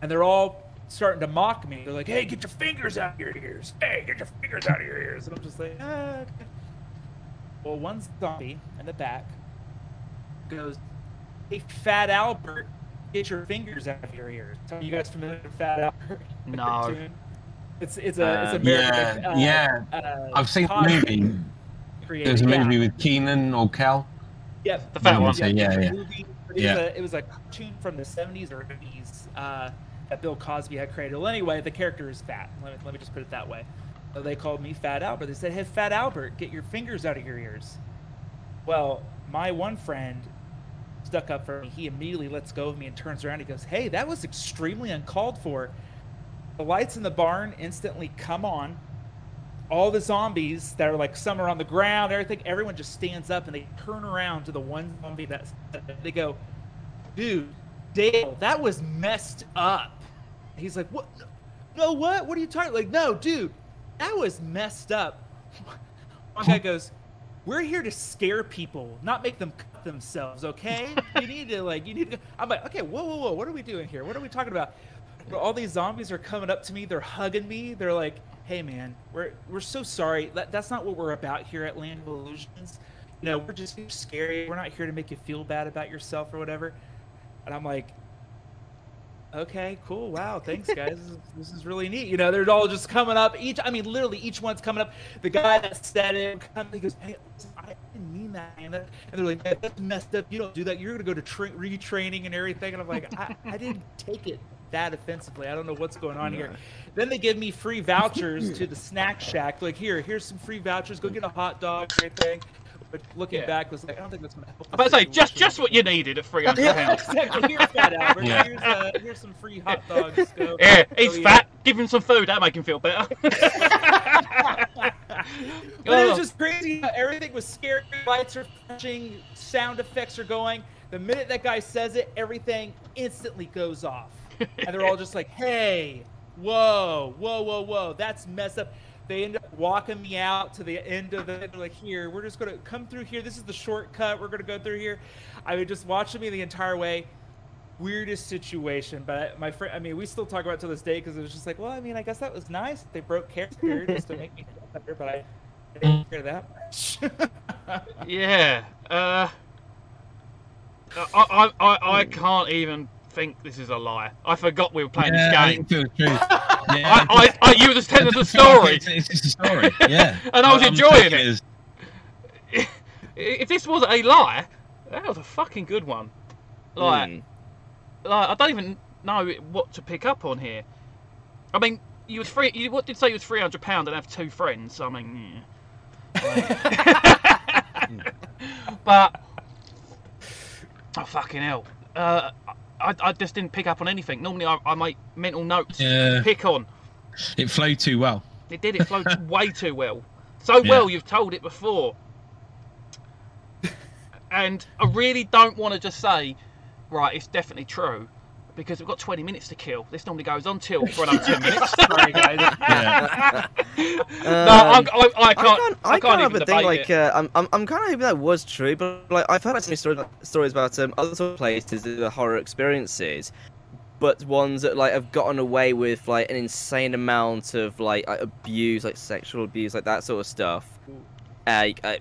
and they're all starting to mock me. They're like, "Hey, get your fingers out of your ears! Hey, get your fingers out of your ears!" And I'm just like, ah. Well, one zombie in the back goes, "Hey, Fat Albert, get your fingers out of your ears." Are you guys familiar with Fat Albert? (laughs) No. It's it's a it's Uh, American. yeah, uh, yeah. uh, I've seen the movie. created, There's a yeah. movie with Kenan or Kel. Yeah, The fat one. so yeah, yeah. movie, it, Yeah. was a, it was a cartoon from the 70s or 80s uh, that Bill Cosby had created. Well, anyway, the character is fat. Let me, let me just put it that way. So they called me Fat Albert. They said, "Hey, Fat Albert, get your fingers out of your ears." Well, my one friend stuck up for me. He immediately lets go of me and turns around. He goes, "Hey, that was extremely uncalled for." The lights in the barn instantly come on. All the zombies that are like some are on the ground, everything, everyone just stands up and they turn around to the one zombie that's they go, dude, Dale, that was messed up. He's like, what? No, what? What are you talking? Like, no, dude, that was messed up. (laughs) One guy goes, we're here to scare people, not make them themselves. Okay? you need to like, you need to. I'm like, okay, whoa, whoa, whoa, what are we doing here? What are we talking about? Bro, all these zombies are coming up to me. They're hugging me. They're like, "Hey, man, we're we're so sorry. That, that's not what we're about here at Land of Illusions. You know, we're just scary. We're not here to make you feel bad about yourself or whatever." And I'm like, "Okay, cool. Wow, thanks, (laughs) guys. this, is, this is really neat. You know, they're all just coming up. Each, I mean, literally, each one's coming up. The guy that said it, comes, he goes, "Hey, listen, I didn't mean that." And they're like, "That's messed up. You don't do that. You're gonna go to tra- retraining and everything." And I'm like, I, "I didn't take it." that offensively. I don't know what's going on here. Then they give me free vouchers to the snack shack. Like, here, here's some free vouchers. Go get a hot dog, everything. But looking Yeah. back, was like, I don't think that's gonna help. I'm about to say just just what you needed at three hundred Yeah, pounds. (laughs) exactly. Here's that, Albert. Yeah. Here's, uh, here's some free hot dogs. Go. (laughs) Yeah, go he's eat. fat. Give him some food. That'll make him feel better. (laughs) (laughs) But it was just crazy. how Everything was scary. Lights are flashing. Sound effects are going. The minute that guy says it, everything instantly goes off. (laughs) And they're all just like, hey, whoa, whoa, whoa, whoa. That's messed up. They end up walking me out to the end of it. They're like, here, we're just going to come through here. This is the shortcut. We're going to go through here. I would just watching me the entire way. Weirdest situation, but I, my friend, I mean, we still talk about it to this day because it was just like, well, I mean, I guess that was nice. They broke character just to make me feel better, but I I didn't care that much. (laughs) yeah. Uh, I, I, I, I can't even think this is a lie. I forgot we were playing yeah, this game. think it was true. Yeah, I, I, I, you were just telling us a story. It's, it's just a story. Yeah, (laughs) And I was I'm enjoying taking it. as- (laughs) If this was a lie, that was a fucking good one. Like, Mm. Like I don't even know what to pick up on here. I mean, you was free. You what did say you was three hundred pound and have two friends. I mean, yeah. (laughs) but oh fucking hell. Uh, I, I just didn't pick up on anything. Normally, I, I make mental notes, Yeah. pick on. It flowed too well. It did. It flowed (laughs) way too well. So Yeah. well, you've told it before. And I really don't want to just say, right, it's definitely true, because we've got 20 minutes to kill. This normally goes on till for another 10 minutes. (laughs) Sorry, guys. Yeah. no, I'm, I, I I can't. can't, I I can't can't even have a debate thing like it. uh, I'm, I'm, I'm kind of hoping that was true, but like I've heard like, so many stories, stories about um, other sort of places, the horror experiences, but ones that like have gotten away with like an insane amount of like abuse, like sexual abuse, like that sort of stuff. Uh, I,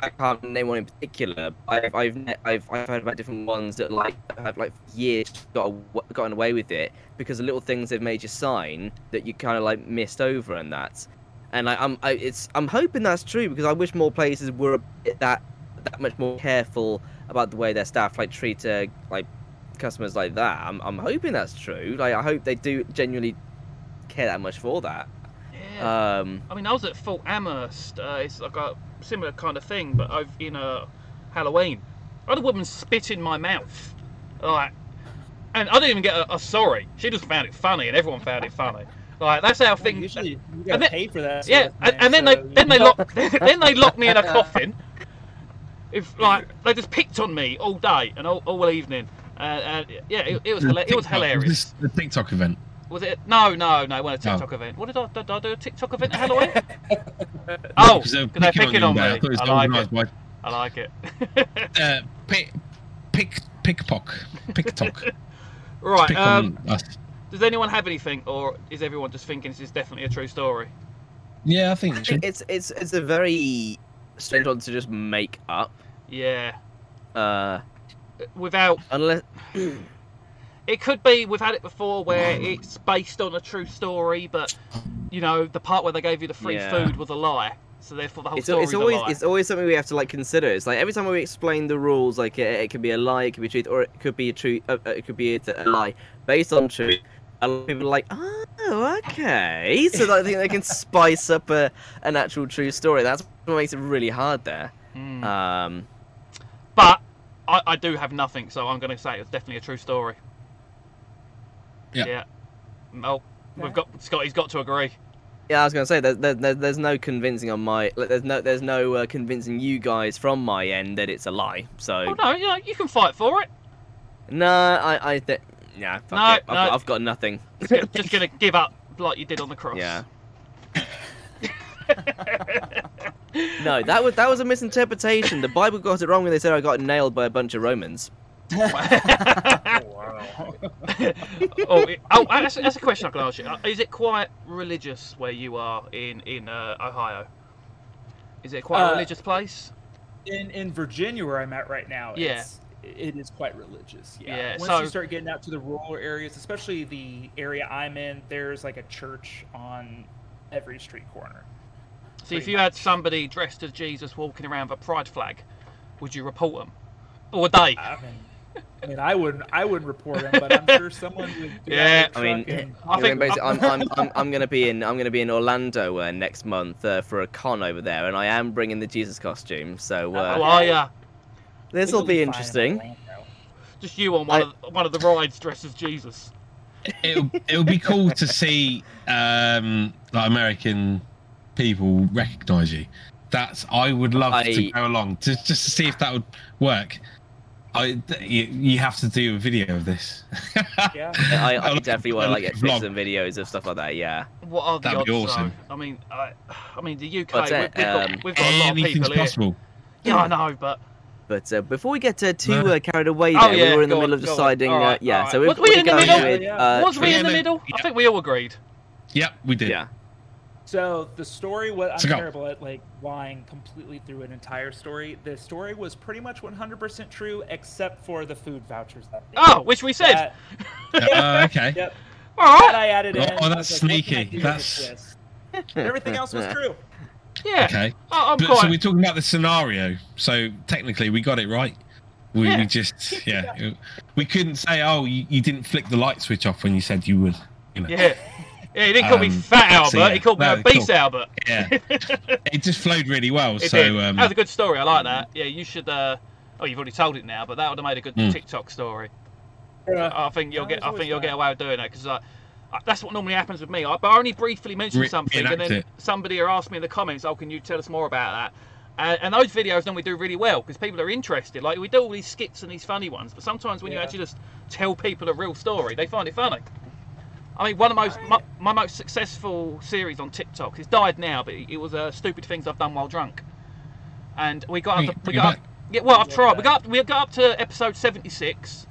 I can't name one in particular. I've, I've, I've, I've heard about different ones that like have like for years got gotten away with it because of little things they've made you sign that you kind of like missed over and that. And I, I'm, I, it's, I'm hoping that's true because I wish more places were a bit that, that much more careful about the way their staff like treat uh, like customers like that. I'm, I'm hoping that's true. Like I hope they do genuinely care that much for that. Yeah. Um, I mean, I was at Fort Amherst. Uh, it's like a similar kind of thing, but over in a Halloween. I had a woman spit in my mouth, like, and I didn't even get a, a sorry. She just found it funny, and everyone found it funny. Like that's how things. Usually, you and gotta then- pay for that. yeah, sort and, and then so they you (laughs) then they lock then they locked me in a (laughs) coffin. If like they just picked on me all day and all, all evening. Uh, and yeah, it, it was hila- it was hilarious. the TikTok event. Was it? No, no, no. It wasn't a No. TikTok event. What did I, did I do? A TikTok event at Halloween? (laughs) oh, Because they were because they're picking on me. there. I thought it was I like it. by I like it. (laughs) uh, pick, pick, pickpock, picktock. (laughs) right. Pick Um, on us. does anyone have anything, or is everyone just thinking this is definitely a true story? Yeah, I think it should. it's, it's, it's a very strange one to just make up. Yeah. Uh, Without unless (clears throat) it could be we've had it before where it's based on a true story, but you know the part where they gave you the free Yeah. food was a lie. So therefore the whole it's, story it's is always a lie. it's always something we have to like consider. It's like every time we explain the rules, like it, it could be a lie, it could be truth, or it could be a truth, uh, uh, it could be a, a lie based on truth. A lot of people are like, oh, okay. (laughs) So I think they can spice up a, an actual true story. That's what makes it really hard there. Hmm. Um, But I, I do have nothing, so I'm going to say it's definitely a true story. Yeah. Yeah. Oh, we've got Scotty's got to agree. yeah, I was gonna say there's there, there, there's no convincing on my there's no there's no uh, convincing you guys from my end that it's a lie. So Oh no, you know, you can fight for it. no, I I think yeah, fuck No, it. I've, no. got, I've got nothing. Just, just going to give up like you did on the cross. Yeah. (laughs) No, that was that was a misinterpretation. The Bible got it wrong when they said I got nailed by a bunch of Romans. (laughs) (laughs) oh, it- oh, that's, that's a question I can ask you. Uh, Is it quite religious where you are in in uh, Ohio? Is it quite a Uh, religious place? In in Virginia, where I'm at right now, Yeah. it's, it is quite religious. Yeah. Yeah, Once so- you start getting out to the rural areas, especially the area I'm in, there's like a church on every street corner. See, if pretty you had somebody dressed as Jesus walking around with a pride flag, would you report them? Or would they? I mean, I mean, I wouldn't, I wouldn't report him, but I'm sure (laughs) someone would. Yeah. I mean, and- I I think- basically, I'm, I'm, I'm, I'm gonna be in I'm gonna be in Orlando uh, next month uh, for a con over there, and I am bringing the Jesus costume. So Oh, uh, are ya? this will It'll be fine in interesting. Just you on one, I- of, one of the rides dressed as Jesus. It'll, it'll be cool to see um, like American people recognise you. That's I would love I- to go along to, just to see if that would work. I you, you have to do a video of this. (laughs) Yeah. I, I I'll- definitely want to like I'll get vlog. pictures and videos of stuff like that. Yeah. What are the That'd be awesome. though? I mean, I, I mean, the UK. What's we've, that, we've got, um, we've got a lot of Anything's people here. possible. Yeah, I know, but But uh, before we get uh, too uh, carried away, Oh, yeah, we were in the go middle on, of deciding. Uh, right, yeah, all right. so Was we're we in the going middle? with, Yeah. uh, was we in the yeah, middle? I think we all agreed. Yep, we did. Yeah. So the story, what I'm terrible at like lying completely through an entire story. The story was pretty much 100% true, except for the food vouchers. That they Oh, gave. which we said. That, Uh, (laughs) okay. yep. All That. I added in. Oh, that's was like, what can I sneaky. That's- Everything else was true. Yeah. Okay. I- I'm But, quite. so we're talking about the scenario. So technically, we got it right. We, Yeah. we just yeah. We couldn't say, oh, you, you didn't flick the light switch off when you said you would. You know. Yeah. Yeah, he didn't call me Um, Fat Albert. so yeah, he called me no, Obese cool. Albert. Yeah. (laughs) It just flowed really well. It so did. um, that was a good story. I like that. Yeah, you should. Uh, oh, you've already told it now, but that would have made a good Mm. TikTok story. Yeah. I think you'll No, get. I think you'll fun. get away with doing that because uh, that's what normally happens with me. I, but I only briefly mention Re- something, and then it. somebody will ask me in the comments, "Oh, can you tell us more about that?" And, and those videos normally do really well because people are interested. Like we do all these skits and these funny ones, but sometimes when you actually just tell people a real story, they find it funny. I mean, one of most my, my most successful series on TikTok. It's died now, but it was uh, stupid things I've done while drunk. And we got up. To, we got up, yeah, well, I've tried. We got up, we got up to episode seventy six,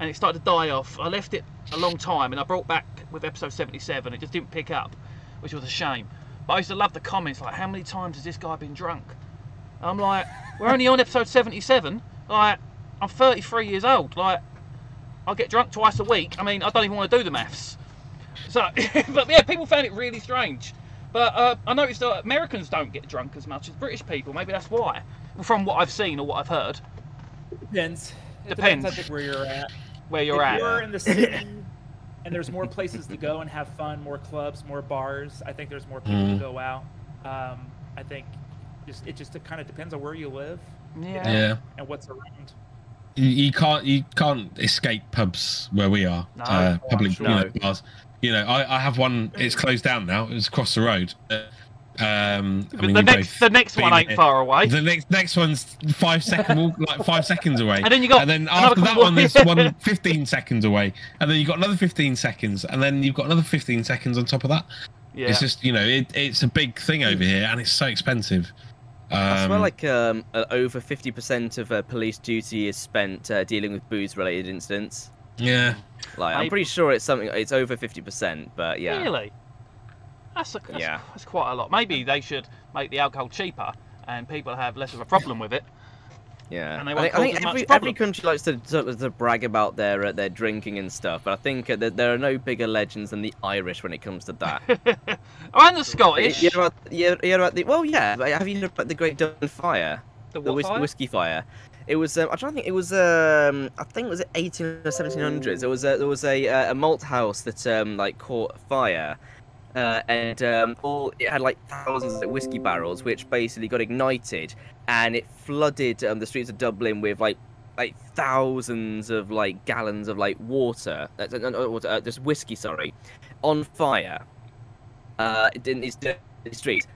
and it started to die off. I left it a long time, and I brought back with episode seventy seven. It just didn't pick up, which was a shame. But I used to love the comments like, "How many times has this guy been drunk?" And I'm like, "We're only on episode seventy seven. Like, I'm thirty three years old. Like, I get drunk twice a week. I mean, I don't even want to do the maths." So, (laughs) but yeah, people found it really strange. But uh, I noticed that Americans don't get drunk as much as British people. Maybe that's why, from what I've seen or what I've heard. Depends. It Depends. I think where you're at. Where you're if at. you're in the city (laughs) and there's more places to go and have fun, more clubs, more bars, I think there's more people Mm. to go out. Um, I think just it just kind of depends on where you live Yeah. yeah. and what's around. You, you can't you can't escape pubs where we are. No. uh, Oh, public sure. you know, bars. You know, I, I have one. It's closed down now. It's across the road. Um, I mean, the next, the next one ain't here. far away. The next next one's five second walk, like five (laughs) seconds away. And then you got and then after that one, there's one (laughs) 15 seconds away, and then you've got another 15 seconds, and then you've got another 15 seconds on top of that. Yeah. It's just you know, it, it's a big thing over here, and it's so expensive. I swear, Um, like um, uh, over fifty percent of uh, police duty is spent uh, dealing with booze-related incidents. Yeah, Like, I'm pretty sure it's something. It's over fifty percent, but yeah. Really? That's, a, that's, Yeah. that's quite a lot. Maybe they should make the alcohol cheaper and people have less of a problem with it. Yeah, And they I won't think, I think as every, problem. every country likes to, to to brag about their uh, their drinking and stuff, but I think uh, that there are no bigger legends than the Irish when it comes to that. oh, (laughs) and the Scottish. you know about, you, you know about the well, yeah. Have you heard about the Great Dublin Fire, the the whis- fire? whiskey fire? It was. Um, I'm trying to think. It was. Um, I think it was 18 or 1700s. There was a, there was a uh, a malt house that um like caught fire. Uh, and um, all it had like thousands of whiskey barrels, which basically got ignited, and it flooded um, the streets of Dublin with like like thousands of like gallons of like water, uh, uh, uh, just whiskey, sorry, on fire. Uh, in these streets,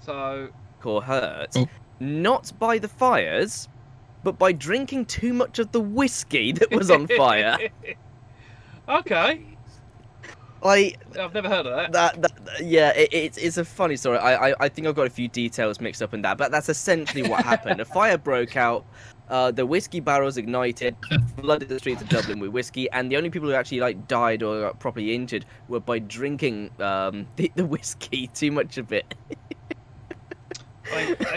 So, or hurt, Oh. Not by the fires, but by drinking too much of the whiskey that was on fire. (laughs) okay. Like I've never heard of that. that, that yeah, it, it's it's a funny story. I, I I think I've got a few details mixed up in that, but that's essentially what happened. A fire broke out. Uh, the whiskey barrels ignited, flooded the streets of Dublin with whiskey, and the only people who actually like died or got properly injured were by drinking um, (laughs) the, the whiskey, too much of it.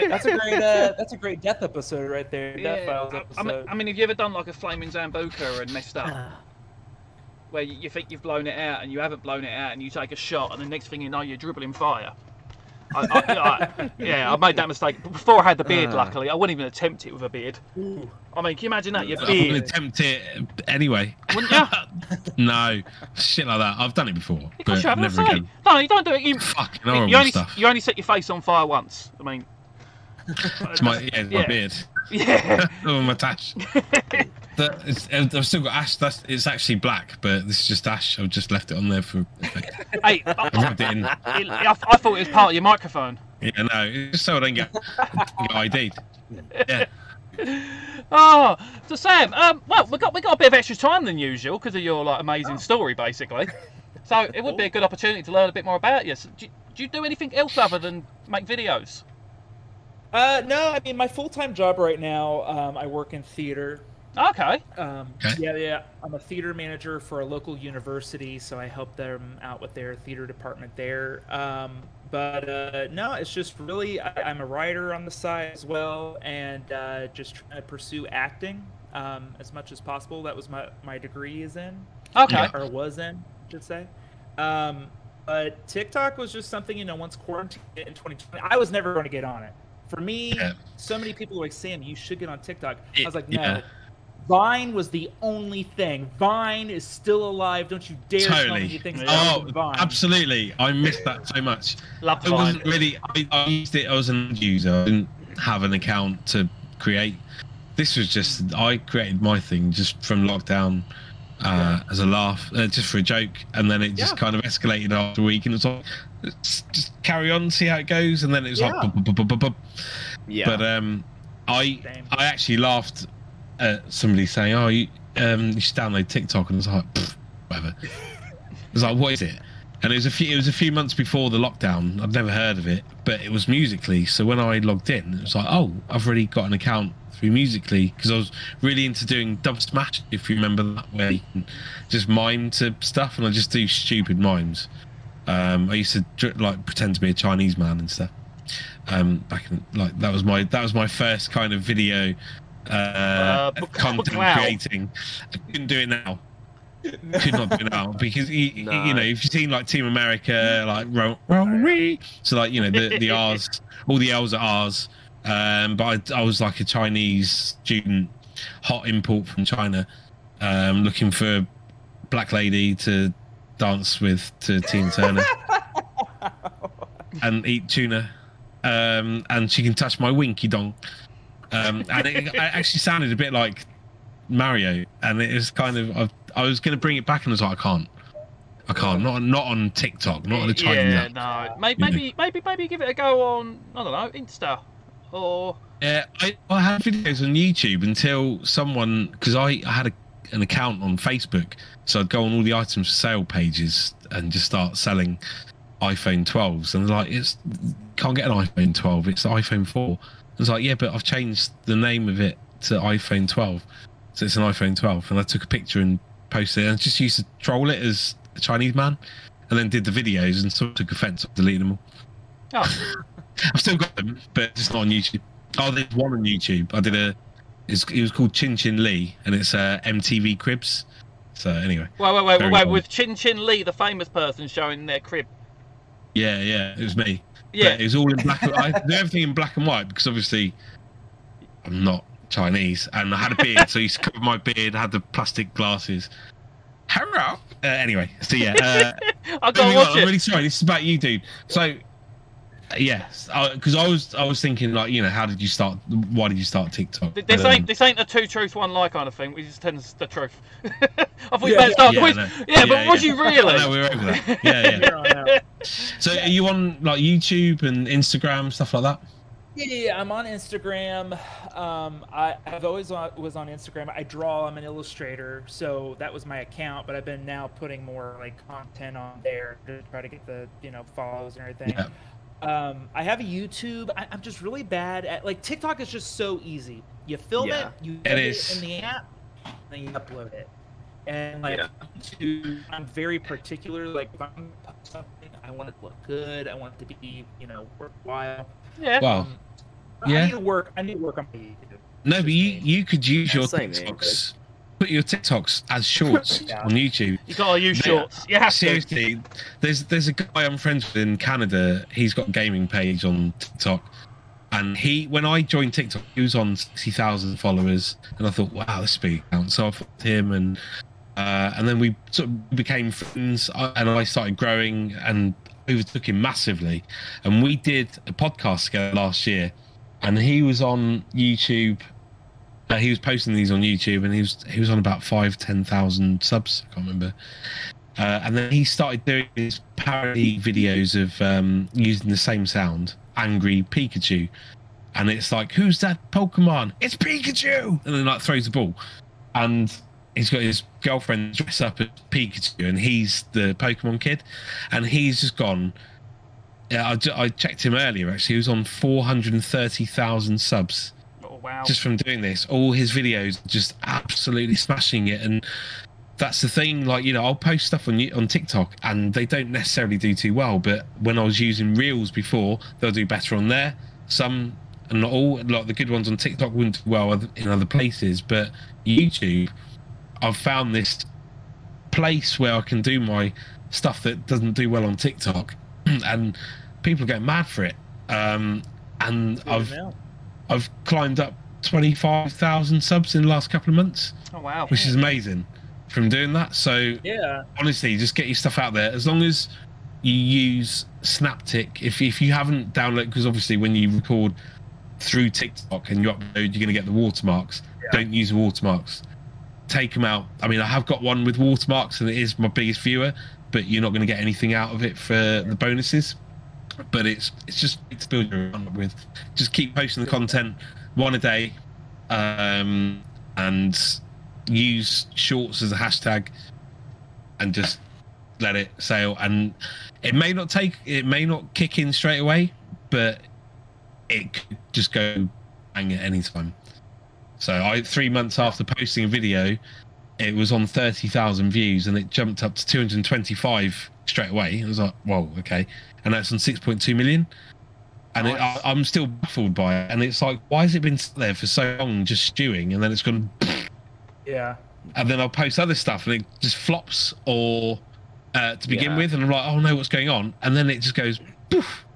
That's a great. Uh, that's a great death episode right there. Death Yeah, Files I, I mean, I mean, have you ever done like a flaming Sambuca and messed up? (sighs) Where you, you think you've blown it out and you haven't blown it out and you take a shot and the next thing you know you're dribbling fire. I, I, I, yeah, I made that mistake before I had the beard. Ah. luckily, I wouldn't even attempt it with a beard. I mean, can you imagine that? Your I wouldn't beard, attempt it anyway. wouldn't you? (laughs) no, shit like that. I've done it before, Because but you haven't never again. No, you don't do it. You, Fucking you, only stuff. you only set your face on fire once. I mean, It's my, yeah, it's my beard. Yeah. (laughs) oh, my tash. (laughs) That- I've still got ash. That's it's actually black, but this is just ash. I've just left it on there for effect. (laughs) hey, I, I rubbed it in. I, I thought it was part of your microphone. Yeah, no, just so I don't get, get ID'd. Yeah. Oh, so Sam, um, well, we got we got a bit of extra time than usual because of your like amazing story, basically. So it would be a good opportunity to learn a bit more about you. So, do, you- do you do anything else other than make videos? Uh, no, I mean my full-time job right now. Um, I work in theater. Okay. Um, Okay. Yeah, yeah. I'm a theater manager for a local university, so I help them out with their theater department there. Um, but uh, no, it's just really I, I'm a writer on the side as well, and uh, just trying to pursue acting um, as much as possible. That was my my degree is in, Okay. or was in, I should say. Um, but TikTok was just something you know. Once quarantine in 2020, I was never going to get on it. For me, Yeah. so many people were like, "Sam, you should get on TikTok." I was like, "No." yeah. Vine was the only thing. Vine is still alive. Don't you dare tell me Totally. you think Oh, Vine. absolutely. I missed that so much. Love It Vine. wasn't really. I, I used it. I was an user. I didn't have an account to create. This was just. I created my thing just from lockdown uh, as a laugh, uh, just for a joke, and then it just Yeah. kind of escalated after a week, and it was like, let's just carry on, see how it goes, and then it was Yeah. like, bup, bup, bup. Yeah. but um, I Same. I actually laughed at somebody saying, "Oh, you um, you should download TikTok," and I was like, "Pfft, whatever. (laughs) I was like, what is it? And it was a few. It was a few months before the lockdown. I'd never heard of it, but it was Musical.ly. So when I logged in, it was like, oh, I've already got an account through Musical.ly because I was really into doing Dubsmash. If you remember that, can just mime to stuff, and I just do stupid mimes. Um, I used to like pretend to be a Chinese man and stuff. Um, back in like that was my that was my first kind of video uh, Uh, content creating. I couldn't do it now could not do it now because you, (laughs) you know if you've seen like Team America, (laughs) like so like you know the the R's, all the L's are R's. Um, but I, I was like a Chinese student, hot import from China, um, looking for a black lady to dance with to Tina Turner and eat tuna, um, and she can touch my winky dong. Um, and it, it actually sounded a bit like Mario, and it was kind of I, I was going to bring it back, and I was like, I can't, I can't, not not on TikTok, not on the Chinese. yeah, no. Maybe, maybe, maybe, maybe give it a go on. I don't know, Insta, or Yeah, I, I had videos on YouTube until someone because I, I had a, an account on Facebook, so I'd go on all the items for sale pages and just start selling iPhone 12s, and they're like it's can't get an iPhone 12, it's the iPhone 4. I was like, yeah, but I've changed the name of it to iPhone 12, so it's an iPhone 12, and I took a picture and posted it, and just used to troll it as a Chinese man, and then did the videos and sort of took offence, I deleted them all. oh, (laughs) I've still got them, but it's not on YouTube. Oh, there's one on YouTube. I did a. It's, it was called Chin Chin Lee, and it's uh, MTV Cribs. So anyway, wait, wait, wait, Very wait. With Chin Chin Lee, the famous person showing their crib. yeah, yeah, it was me. Yeah. But it was all in black. I do (laughs) everything in black and white because obviously I'm not Chinese, and I had a beard, so I used to cover my beard. I had the plastic glasses. Hello. Uh, anyway, so yeah. Uh, (laughs) I Moving watch on, I'm really sorry. This is about you, dude. So, yes, because I was I was thinking like, you know, how did you start? Why did you start TikTok? This But, um, ain't this ain't a two truth one lie kind of thing. We just tell us the truth. (laughs) I thought you Yeah, better start yeah, quiz. I know. Yeah, but was you really? know we were over that. (laughs) Yeah, yeah. Here on. So, are you on like YouTube and Instagram stuff like that? Yeah, yeah, I'm on Instagram. Um, I, I've always wa- was on Instagram. I draw. I'm an illustrator, so that was my account. But I've been now putting more like content on there to try to get the you know follows and everything. Yeah. Um, I have a YouTube. I, I'm just really bad at like TikTok is just so easy. You film Yeah. it, you It edit is. it in the app, then you upload it. And like Yeah. to, I'm very particular. Like if I'm gonna something, I want it to look good. I want it to be you know worthwhile. Yeah. Well, Um, yeah. I need to work. I need to work on my YouTube. no, but you you could use Yeah, your same here. TikToks. Put your TikToks as shorts (laughs) Yeah. on YouTube. You gotta use Yeah. shorts. To. Seriously, there's there's a guy I'm friends with in Canada. He's got a gaming page on TikTok, and he when I joined TikTok, he was on sixty thousand followers, and I thought, wow, this big account. So I followed him, and uh, and then we sort of became friends, and I started growing and overtook him massively. And we did a podcast together last year, and he was on YouTube. Uh, he was posting these on YouTube, and he was he was on about five, ten thousand subs. I can't remember. Uh, and then he started doing these parody videos of um, using the same sound, angry Pikachu, and it's like, "Who's that Pokemon? It's Pikachu!" And then like throws the ball, and he's got his girlfriend dressed up as Pikachu, and he's the Pokemon kid, and he's just gone. Yeah, I, I checked him earlier. Actually, he was on four hundred and thirty thousand subs wow. just from doing this. All his videos just absolutely smashing it, and that's the thing. Like you know, I'll post stuff on you- on TikTok, and they don't necessarily do too well. But when I was using Reels before, they'll do better on there. Some and not all. Like the good ones on TikTok wouldn't do well in other places, but YouTube, I've found this place where I can do my stuff that doesn't do well on TikTok, (clears throat) and people are getting mad for it. Um, and I've Yeah. I've climbed up 25,000 subs in the last couple of months, Oh, wow. which is amazing from doing that. So Yeah. honestly, just get your stuff out there. As long as you use SnapTik, if if you haven't downloaded, because obviously when you record through TikTok and you upload, you're going to get the watermarks. Don't use the watermarks. Take them out. I mean, I have got one with watermarks, and it is my biggest viewer, but you're not going to get anything out of it for the bonuses. But it's it's just to build up with. Just keep posting the content one a day, um, and use shorts as a hashtag, and just let it sail. And it may not take, it may not kick in straight away, but it could just go bang at any time. So I three months after posting a video, it was on thirty thousand views, and it jumped up to two hundred twenty-five straight away. I was like, "Whoa, okay," and that's on six point two million. And it, I, I'm still baffled by it, and it's like, why has it been there for so long, just stewing, and then it's gone, Yeah. and then I'll post other stuff, and it just flops, or uh, to begin Yeah. with, and I'm like, oh no, what's going on? And then it just goes, poof.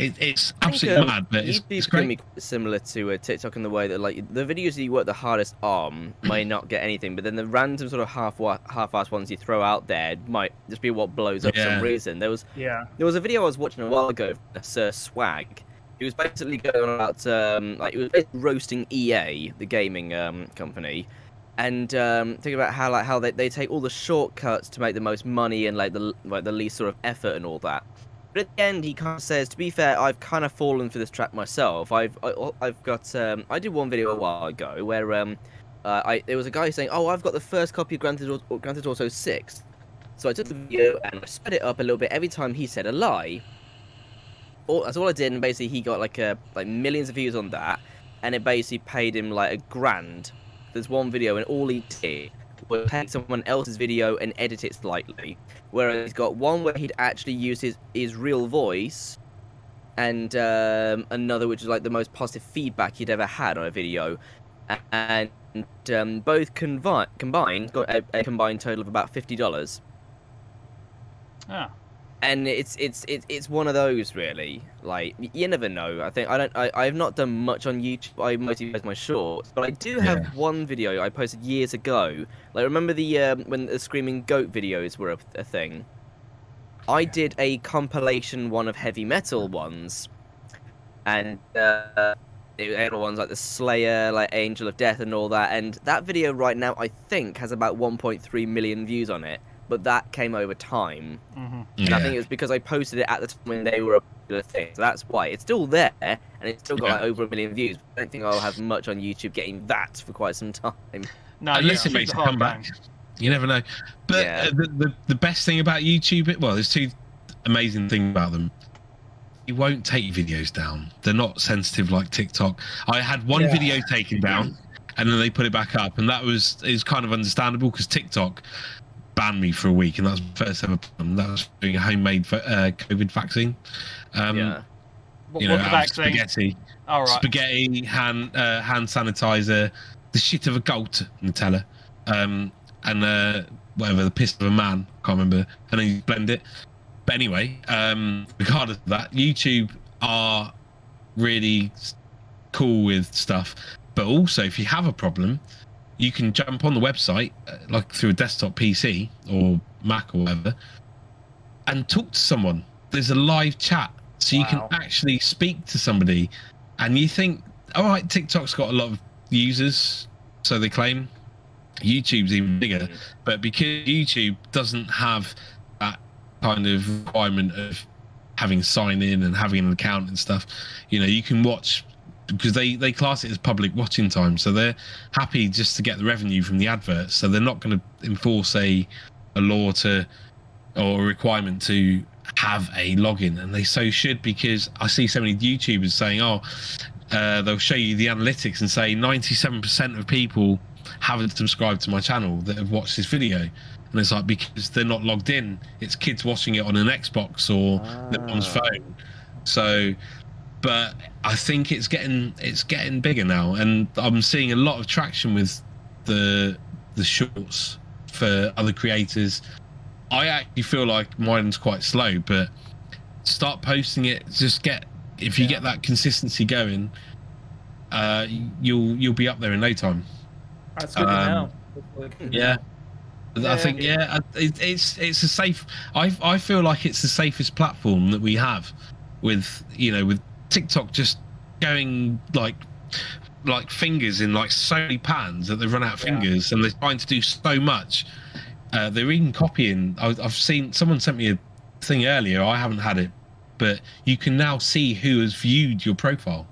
It, it's I think, absolutely um, mad, but it's, YouTube's it's great. be quite similar to uh, TikTok in the way that like the videos that you work the hardest on (clears throat) might not get anything, but then the random sort of half half-assed ones you throw out there might just be what blows up for some reason. There was Yeah. there was a video I was watching a while ago, uh, Sir Swag. He was basically going on about um, like he was basically roasting EA, the gaming um, company, and um, thinking about how like how they, they take all the shortcuts to make the most money and like the like the least sort of effort and all that. But at the end, he kind of says, "To be fair, I've kind of fallen for this trap myself. I've I, I've got um, I did one video a while ago where um, uh, I there was a guy saying, "Oh, I've got the first copy of Grand Theft Auto, Grand Theft Auto 6." So I took the video and I sped it up a little bit every time he said a lie. All, that's all I did, and basically he got like a like millions of views on that, and it basically paid him like a grand. There's one video, and all he did was take someone else's video and edit it slightly. Whereas he's got one where he'd actually use his his real voice, and um, another which is like the most positive feedback he'd ever had on a video, and um, both convi- combined got a, a combined total of about fifty dollars Ah. And it's it's it's it's one of those really. Like you never know. I think i don't i i've not done much on youtube i mostly post my shorts but i do have Yeah. one video i posted years ago. Like remember the um, when the screaming goat videos were a, a thing? I did a compilation one of heavy metal ones and uh it ones like the slayer like angel of death and all that and that video right now i think has about 1.3 million views on it but that came over time. hmm And I think it was because I posted it at the time when they were a popular thing. So that's why it's still there and it's still got Yeah. like over a million views. I don't think I'll have much on YouTube getting that for quite some time. (laughs) No, Unless it makes a a comeback. You never know. But Yeah. uh, the, the the best thing about YouTube, well, there's two amazing things about them. You won't take videos down. They're not sensitive like TikTok. I had one Yeah. video taken down, and then they put it back up, and that was is kind of understandable because TikTok banned me for a week, and that was first ever. And that was doing a homemade uh, COVID vaccine. Um, yeah. What, You know, the vaccine? spaghetti, All right. spaghetti, hand uh, hand sanitizer, the shit of a goat, Nutella, um, and uh, whatever the piss of a man. Can't remember. And then you blend it. But anyway, um, regardless of that, YouTube are really cool with stuff. But also, if you have a problem, you can jump on the website, uh, like through a desktop PC or Mac or whatever, and talk to someone. There's a live chat, so you Wow. can actually speak to somebody. And you think, all right, TikTok's got a lot of users, so they claim. YouTube's even bigger, but because YouTube doesn't have that kind of requirement of having sign in and having an account and stuff, you know, you can watch because they they class it as public watching time, so they're happy just to get the revenue from the adverts. So they're not going to enforce a a law to or a requirement to have a login, and they so should because I see so many YouTubers saying, "Oh, uh, they'll show you the analytics and say 97% of people haven't subscribed to my channel that have watched this video." And it's like because they're not logged in, it's kids watching it on an Xbox or their mom's Ah. phone. So, but I think it's getting it's getting bigger now, and I'm seeing a lot of traction with the the shorts for other creators. I actually feel like mine's quite slow, but start posting it. Just get if you get that consistency going, uh, you'll you'll be up there in no time. That's good Um. Hopefully. Yeah. Yeah. I think yeah, it, it's it's a safe. I I feel like it's the safest platform that we have, with you know with TikTok just going like like fingers in like so many patterns that they've run out of Yeah. fingers and they're trying to do so much. Uh, they're even copying. I, I've seen someone sent me a thing earlier. I haven't had it, but you can now see who has viewed your profile.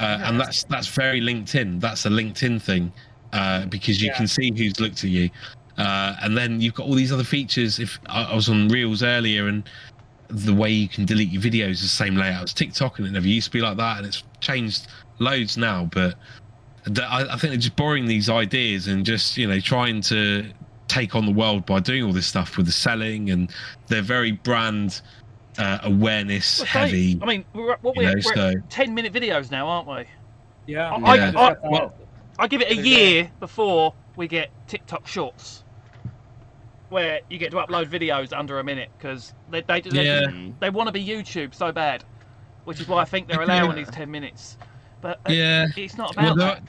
Uh, and that's that's very LinkedIn. That's a LinkedIn thing uh, because you Yeah. can see who's looked at you. Uh, and then you've got all these other features. If I, I was on Reels earlier, and the way you can delete your videos is the same layout as TikTok, and it never used to be like that, and it's changed loads now. But th- I, I think they're just borrowing these ideas and just you know trying to take on the world by doing all this stuff with the selling, and they're very brand uh, awareness Well, heavy. I mean, we're, what we're, know, we're so- at 10 minute videos now, aren't we? Yeah. I- Yeah. I- Well, I give it a year before we get TikTok shorts, where you get to upload videos under a minute because they they, they, Yeah. they want to be YouTube so bad, which is why I think they're allowing these (laughs) 10 minutes. But uh, Yeah. it's not about they're- that.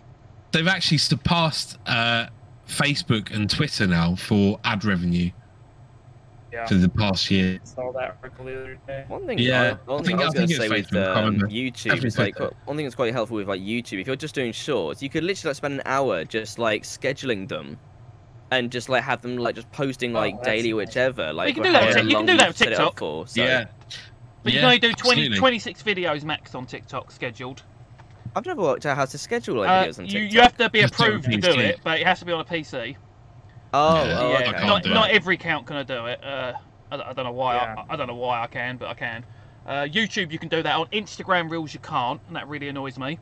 they've actually surpassed uh, Facebook and Twitter now for ad revenue Yeah. for the past year. Saw that article the other day. One thing, Yeah, I, one I thing think- I I was going to say with Facebook, I can't um. YouTube is like one thing that's quite helpful with like YouTube. If you're just doing shorts, you could literally like spend an hour just like scheduling them, and just like have them like just posting Oh, like that's daily, whichever. Like can do that with you can do that you've with set it up TikTok. For, so. yeah, But you can only do 20, 26 videos max on TikTok scheduled. I've never worked out how to schedule like Uh, on TikTok. you have to be Just do it approved to do it, but it has to be on a PC. Oh, Yeah, oh, okay. I can't not, do not it. every account can do it. Uh, I, don't- I don't know why. Yeah. I, I don't know why I can, but I can. Uh, YouTube, you can do that. On Instagram Reels, you can't, and that really annoys me.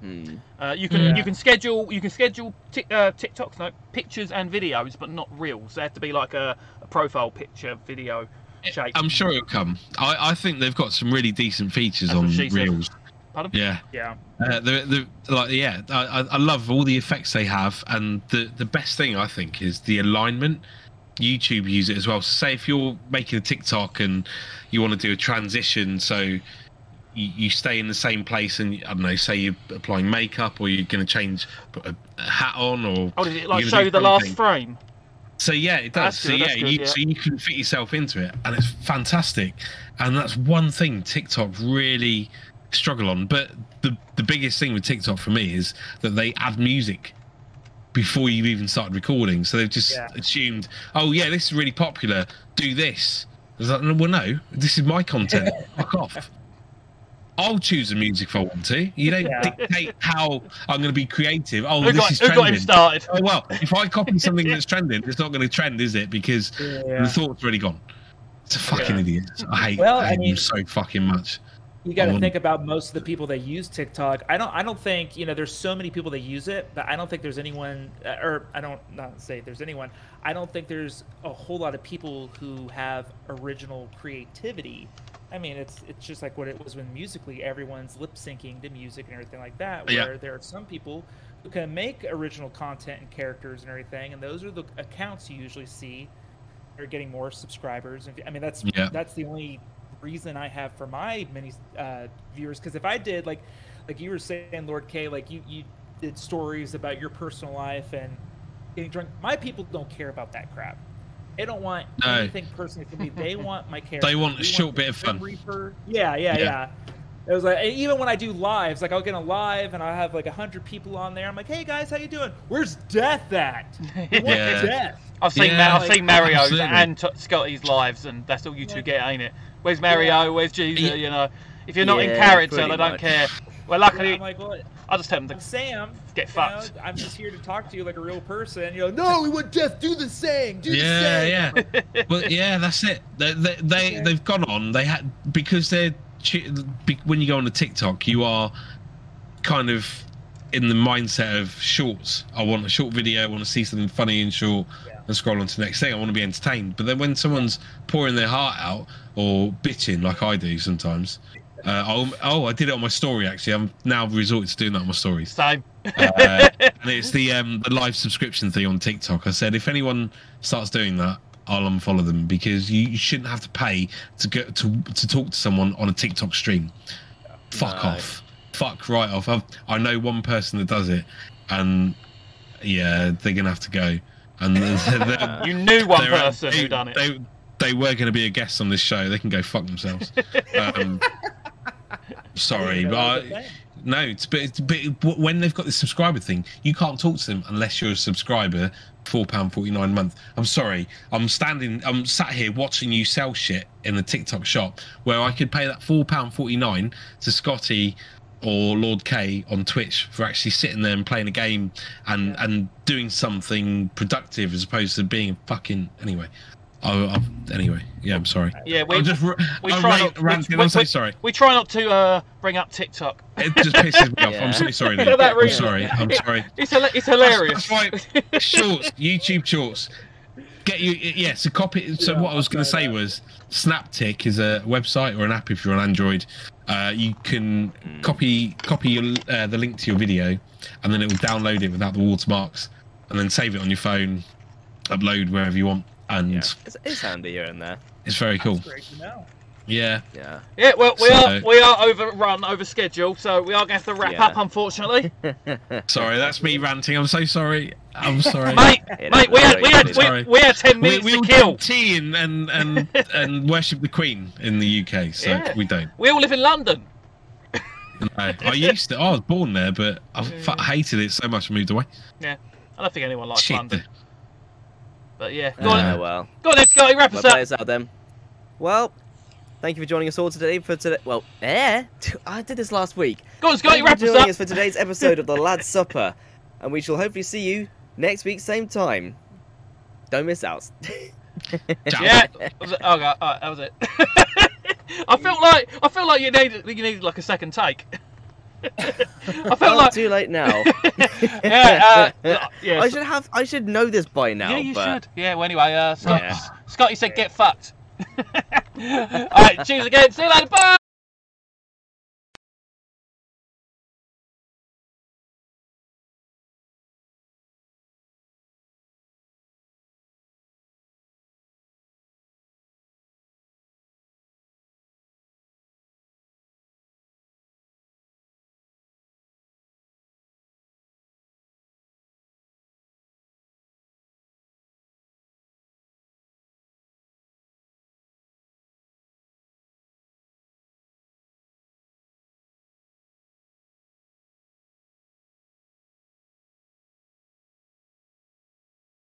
Hmm. Uh, you can Yeah. you can schedule you can schedule tic, uh, TikToks, no pictures and videos, but not reels. They have to be like a, a profile picture video shape. I'm sure it'll come. I, I think they've got some really decent features That's on she said. Reels. Pardon? Yeah, Yeah. uh, the the like yeah, I, I- I love all the effects they have, and the the best thing I think is the alignment. YouTube use it as well. So say if you're making a TikTok and you want to do a transition, so you, you stay in the same place, and I don't know, say you're applying makeup or you're going to change, put a, hat on, or Oh, did it like show you the last frame? So yeah, it does. So yeah, good, you, yeah. so you can fit yourself into it, and it's fantastic. And that's one thing TikTok really struggle on. But the the biggest thing with TikTok for me is that they add music before you've even started recording. So they've just Yeah. assumed, oh yeah, this is really popular. Do this. I was like, "No, well, no, this is my content. (laughs) Fuck off. I'll choose the music if I want to. You don't Yeah. dictate how I'm going to be creative. Oh, Who this got, is who trending. got him started? Oh well, if I copy (laughs) something that's trending, it's not going to trend, is it? Because Yeah. the thought's already gone. It's a fucking Yeah. idiot. I hate, Well, I I mean- them so fucking much. You got to think about most of the people that use TikTok. I don't. I don't think you know. There's so many people that use it, but I don't think there's anyone, uh, or I don't not say there's anyone. I don't think there's a whole lot of people who have original creativity. I mean, it's it's just like what it was when Musical.ly everyone's lip syncing to music and everything like that. Yeah. Where there are some people who can make original content and characters and everything, and those are the accounts you usually see are getting more subscribers. And I mean, that's Yeah. that's the only reason I have for my many uh, viewers. Because if I did like like you were saying, Lord K, like you you did stories about your personal life and getting drunk, my people don't care about that crap. They don't want No. anything personal from me. They want my character. (laughs) They want a We short bit of fun. Reaper. Yeah, yeah, Yeah. yeah. It was like and even when I do lives, like I'll get a live and I have like a hundred people on there. I'm like, hey guys, how you doing? Where's Death at? (laughs) We want Yeah. Death. I've seen Yeah, Ma- I've like- seen Mario's absolutely. and T- Scotty's lives, and that's all you two get, ain't it? Where's Mario? Yeah. Where's Jesus? You know, if you're not in character, pretty they don't much. care. Well, Yeah, luckily, I'm like, well, I just tell them I'm to Sam. get you know, fucked. I'm just here to talk to you like a real person. You know, (laughs) no, we want Death. Do the saying. Do the Yeah, saying. yeah. (laughs) well, yeah, that's it. They, they, they Okay. they've gone on. They had because they're chi- be- when you go on to TikTok, you are kind of in the mindset of shorts. I want a short video. I want to see something funny and short, Yeah. and scroll on to the next thing. I want to be entertained. But then when someone's pouring their heart out or bitching like I do sometimes. Uh, I'll, oh, I did it on my story actually. I'm now resorted to doing that on my stories Same. uh, and it's the um the live subscription thing on TikTok. I said if anyone starts doing that, I'll unfollow them because you, you shouldn't have to pay to go to to talk to someone on a TikTok stream. Fuck No. off. Fuck right off. I've, I know one person that does it, and yeah, they're gonna have to go. And (laughs) You knew one person who done it. They, they were going to be a guest on this show. They can go fuck themselves. Um, (laughs) sorry, but I, no, it's but, it's- but when they've got this subscriber thing, you can't talk to them unless you're a subscriber. Four pound forty nine a month. I'm sorry. I'm standing. I'm sat here watching you sell shit in the TikTok shop where I could pay that four pound forty nine to Scotty or Lord K on Twitch for actually sitting there and playing a game and and doing something productive as opposed to being fucking anyway. Oh, i anyway, yeah, I'm sorry. Yeah, we, I'm just we I'm try ra- not- we- ranting. we- I'm so we- sorry. we try not to uh, bring up TikTok. It just pisses me off. (laughs) Yeah. I'm so sorry. For Nick. that I'm sorry. I'm sorry. It's it's hilarious. That's right. (laughs) Shorts, YouTube Shorts. Get you, yeah. So copy. So Yeah, what I was going to say that. was SnapTik is a website or an app if you're on Android. Uh, you can copy copy your, uh, the link to your video, and then it will download it without the watermarks, and then save it on your phone, upload wherever you want, and Yeah. It's, it's handy here and there. it's very cool. That's great to know. Yeah. Yeah. Yeah, well, we So- are we are overrun, over schedule, so we are going to have to wrap Yeah. up, unfortunately. (laughs) Sorry, that's me ranting. I'm so sorry. I'm (laughs) sorry. mate, Yeah, mate, we had we had Sorry. we, we had ten minutes we to all kill. drink tea and and and, (laughs) and worship the Queen in the UK, so Yeah. we don't. We all live in London. No, I used to. I was born there, but I fu- hated it so much. I moved away. Yeah, I don't think anyone likes Shit. London. But yeah, go Oh, on, well. go on, then, Scotty, wrap Well, us up. play us out then. Well, thank you for joining us all today for today. Well, eh? (laughs) I did this last week. Go on, Scotty, Thank you wrap for us joining us for today's episode of the Lad's (laughs) Supper, and we shall hopefully see you next week, same time. Don't miss out. (laughs) Yeah. Was it- Okay, alright, that was it. I felt like I felt like you needed you needed like a second take. I felt Oh, like too late now. (laughs) yeah, (laughs) uh, yeah. I should have. I should know this by now. yeah, you but... should. Yeah. Well, anyway, uh, Scott, Yeah. Scotty said get fucked. (laughs) All right. Cheers again. See you later. Bye.